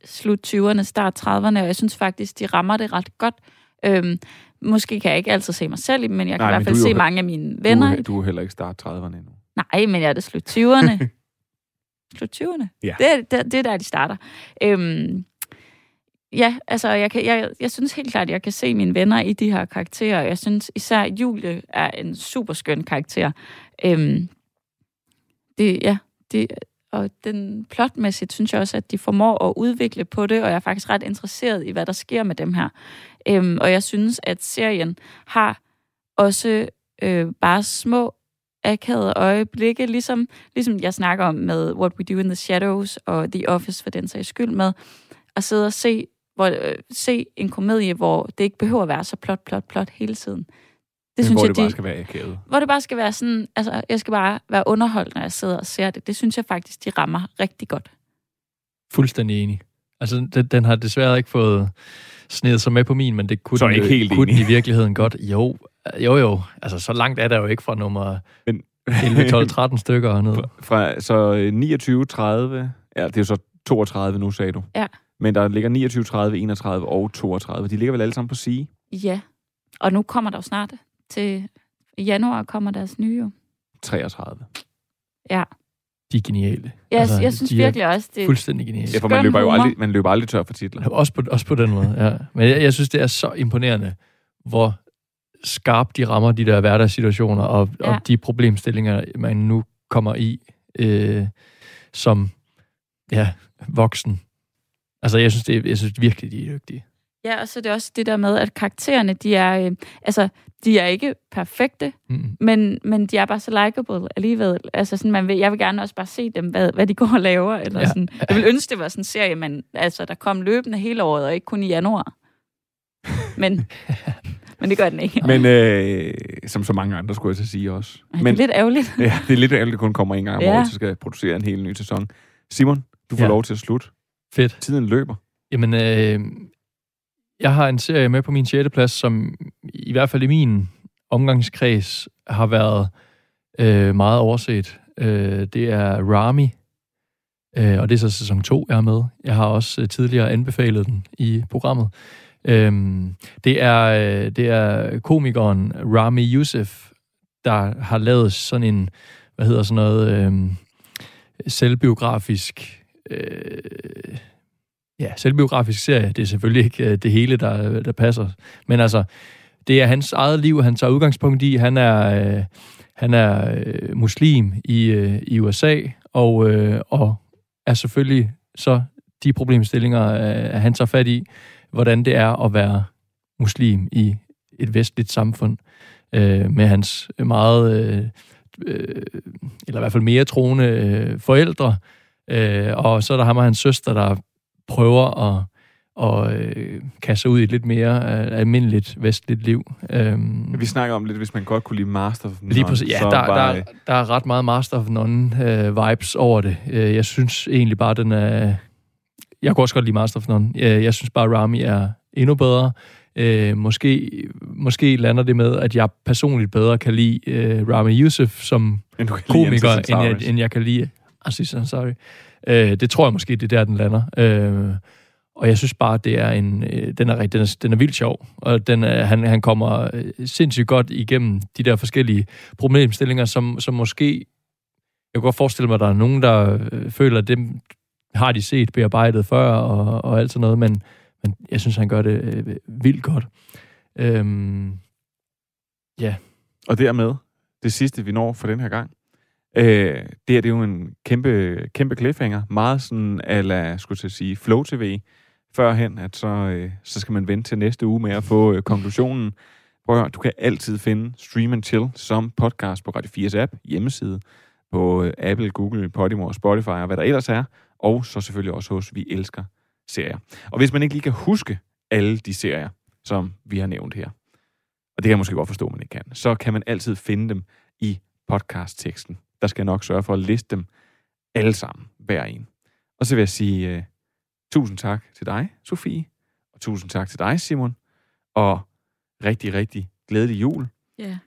slut 20'erne, start 30'erne, og jeg synes faktisk, de rammer det ret godt. Øhm, måske kan jeg ikke altid se mig selv i men jeg kan Nej, i hvert fald du se jo- mange af mine Du, venner. er- du er heller ikke start 30'erne endnu. Nej, men jeg er det slut 20'erne. slut 20'erne. Ja. Det, er, det, det er der, de starter. Øhm, ja, altså, jeg, kan, jeg, jeg synes helt klart, at jeg kan se mine venner i de her karakterer. Jeg synes især, Julie er en super skøn karakter. Øhm, det, ja, det, og den plotmæssigt synes jeg også, at de formår at udvikle på det, og jeg er faktisk ret interesseret i, hvad der sker med dem her. Øhm, og jeg synes, at serien har også øh, bare små akavede øjeblikke, ligesom, ligesom jeg snakker om med What We Do in the Shadows og The Office for den sags skyld med, at sidde og se, hvor, øh, se en komedie, hvor det ikke behøver at være så plot, plot, plot hele tiden. Det Men synes hvor jeg, det bare de, skal være akavet. hvor det bare skal være sådan, altså jeg skal bare være underholdt, når jeg sidder og ser det. Det synes jeg faktisk, de rammer rigtig godt. Fuldstændig enig. Altså, den, den har desværre ikke fået snedet sig med på min, men det kunne, Så den, ikke helt kunne den enig. i virkeligheden godt. Jo, jo, jo. Altså, så langt er der jo ikke fra nummer Men 11, 12, 13 stykker og noget. fra, så øh, 29, 30, ja, det er jo så 32 nu, sagde du. Ja. Men der ligger 29, 30, 31 og 32. De ligger vel alle sammen på sige? Ja, og nu kommer der jo snart til i januar kommer deres nye jo. 33. Ja, De er geniale. jeg, Altså, jeg synes er virkelig også, det Fuldstændig geniale. Ja, for man løber jo humor. aldrig, man løber aldrig tør for titler. Også på, også på den måde, ja. Men jeg, jeg synes, det er så imponerende, hvor skarpt de rammer de der hverdagssituationer og, ja. Ja. og de problemstillinger, man nu kommer i øh, som ja, voksen. Altså, jeg synes, det, jeg synes virkelig, de er dygtige. Ja, og så er det også det der med, at karaktererne, de er, øh, altså, de er ikke perfekte, Mm. men, men de er bare så likable alligevel. Altså sådan, man vil, jeg vil gerne også bare se dem, hvad, hvad de går og laver. Eller Ja. sådan. Jeg vil ønske, det var sådan en serie, man, altså, der kom løbende hele året, og ikke kun i januar. Men, men det gør den ikke. Men øh, som så mange andre, skulle jeg så sige også. Ej, det Men er lidt ærgerligt. ja, det er lidt ærgerligt, at det kun kommer en gang om Ja. året, så skal jeg producere en helt ny sæson. Simon, du får Ja. lov til at slutte. Fedt. Tiden løber. Jamen, øh, jeg har en serie med på min 6. plads, som i hvert fald i min omgangskreds har været øh, meget overset. Øh, det er Rami, øh, og det er så sæson 2, jeg er med. Jeg har også øh, tidligere anbefalet den i programmet. Øh, det, er, øh, det er komikeren Rami Youssef, der har lavet sådan en, hvad hedder sådan noget, øh, selvbiografisk... Øh, ja, selvbiografisk serie. Det er selvfølgelig ikke øh, det hele, der, der passer. Men altså, det er hans eget liv, han tager udgangspunkt i. Han er, øh, han er øh, muslim i, øh, i USA, og, øh, og er selvfølgelig så de problemstillinger, øh, han tager fat i, hvordan det er at være muslim i et vestligt samfund, øh, med hans meget, øh, øh, eller i hvert fald mere troende øh, forældre, øh, og så er der ham og hans søster, der prøver at og øh, kaste sig ud i et lidt mere øh, almindeligt vestligt liv. Øhm, Vi snakker om lidt, hvis man godt kunne lide Master of None. Lige præcis. Ja, der, bare, der, der er ret meget Master of None øh, vibes over det. Øh, jeg synes egentlig bare, den er... Jeg kunne også godt lide Master of None. Øh, jeg synes bare, Rami er endnu bedre. Øh, måske, måske lander det med, at jeg personligt bedre kan lide øh, Rami Youssef som end komiker, end jeg, end jeg kan lide Aziz Ansari. Øh, Øh, det tror jeg måske, det er der, den lander. Øh, og jeg synes bare, det er en, øh, den, er, den, er, den er vildt sjov, og den er, han, han kommer øh, sindssygt godt igennem de der forskellige problemstillinger, som, som måske... Jeg kan godt forestille mig, at der er nogen, der øh, føler, at dem har de set bearbejdet før, og, og alt sådan noget, men, men jeg synes, han gør det øh, vildt godt. Øhm, Og dermed, det sidste, vi når for den her gang. Øh, det her, det er jo en kæmpe, kæmpe cliffhanger. Meget sådan, ala, skulle jeg til at sige, Flow TV. Førhen, at så, øh, så skal man vente til næste uge med at få øh, konklusionen. Prøv at høre, du kan altid finde Stream and Chill som podcast på Radio 4's app, hjemmeside, på øh, Apple, Google, Podimo og Spotify og hvad der ellers er. Og så selvfølgelig også hos Vi Elsker serier. Og hvis man ikke lige kan huske alle de serier, som vi har nævnt her, og det kan jeg måske godt forstå, at man ikke kan, så kan man altid finde dem i podcastteksten. Der skal jeg nok sørge for at liste dem alle sammen, hver en. Og så vil jeg sige uh, tusind tak til dig, Sofie, og tusind tak til dig, Simon, og rigtig, rigtig glædelig jul. Ja.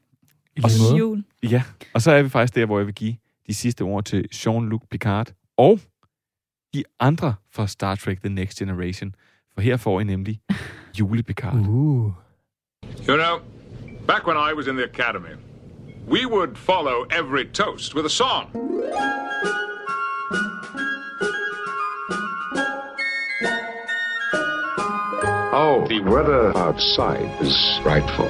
måde. Jul. Ja, og så er vi faktisk der, hvor jeg vil give de sidste ord til Jean-Luc Picard og de andre fra Star Trek The Next Generation. For her får I nemlig Jule Picard. Uh. You know, back when I was in the academy, we would follow every toast with a song. Oh, the weather outside is frightful,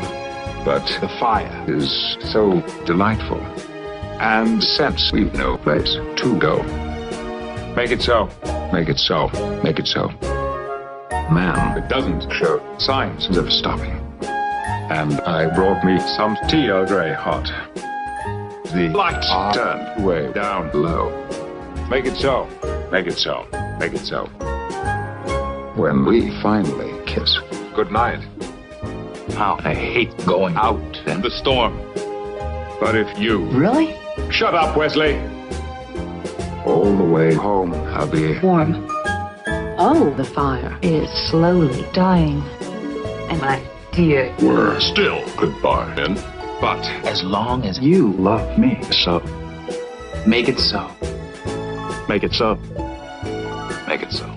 but the fire is so delightful. And since we've no place to go, Make it so. make it so, make it so. Man It doesn't show signs of stopping. And I brought me some tea Earl Grey hot. The Lights are turned way down. low. Make it so. Make it so. Make it so. When we finally kiss, Good night. how I hate going out in The storm. But if you... Really? Shut up, Wesley! all the way home, I'll be Warm. Oh, the fire is slowly dying. And my dear, We're still goodbye, then. But As long as you love me, so. make it so. Make it so. Make it so.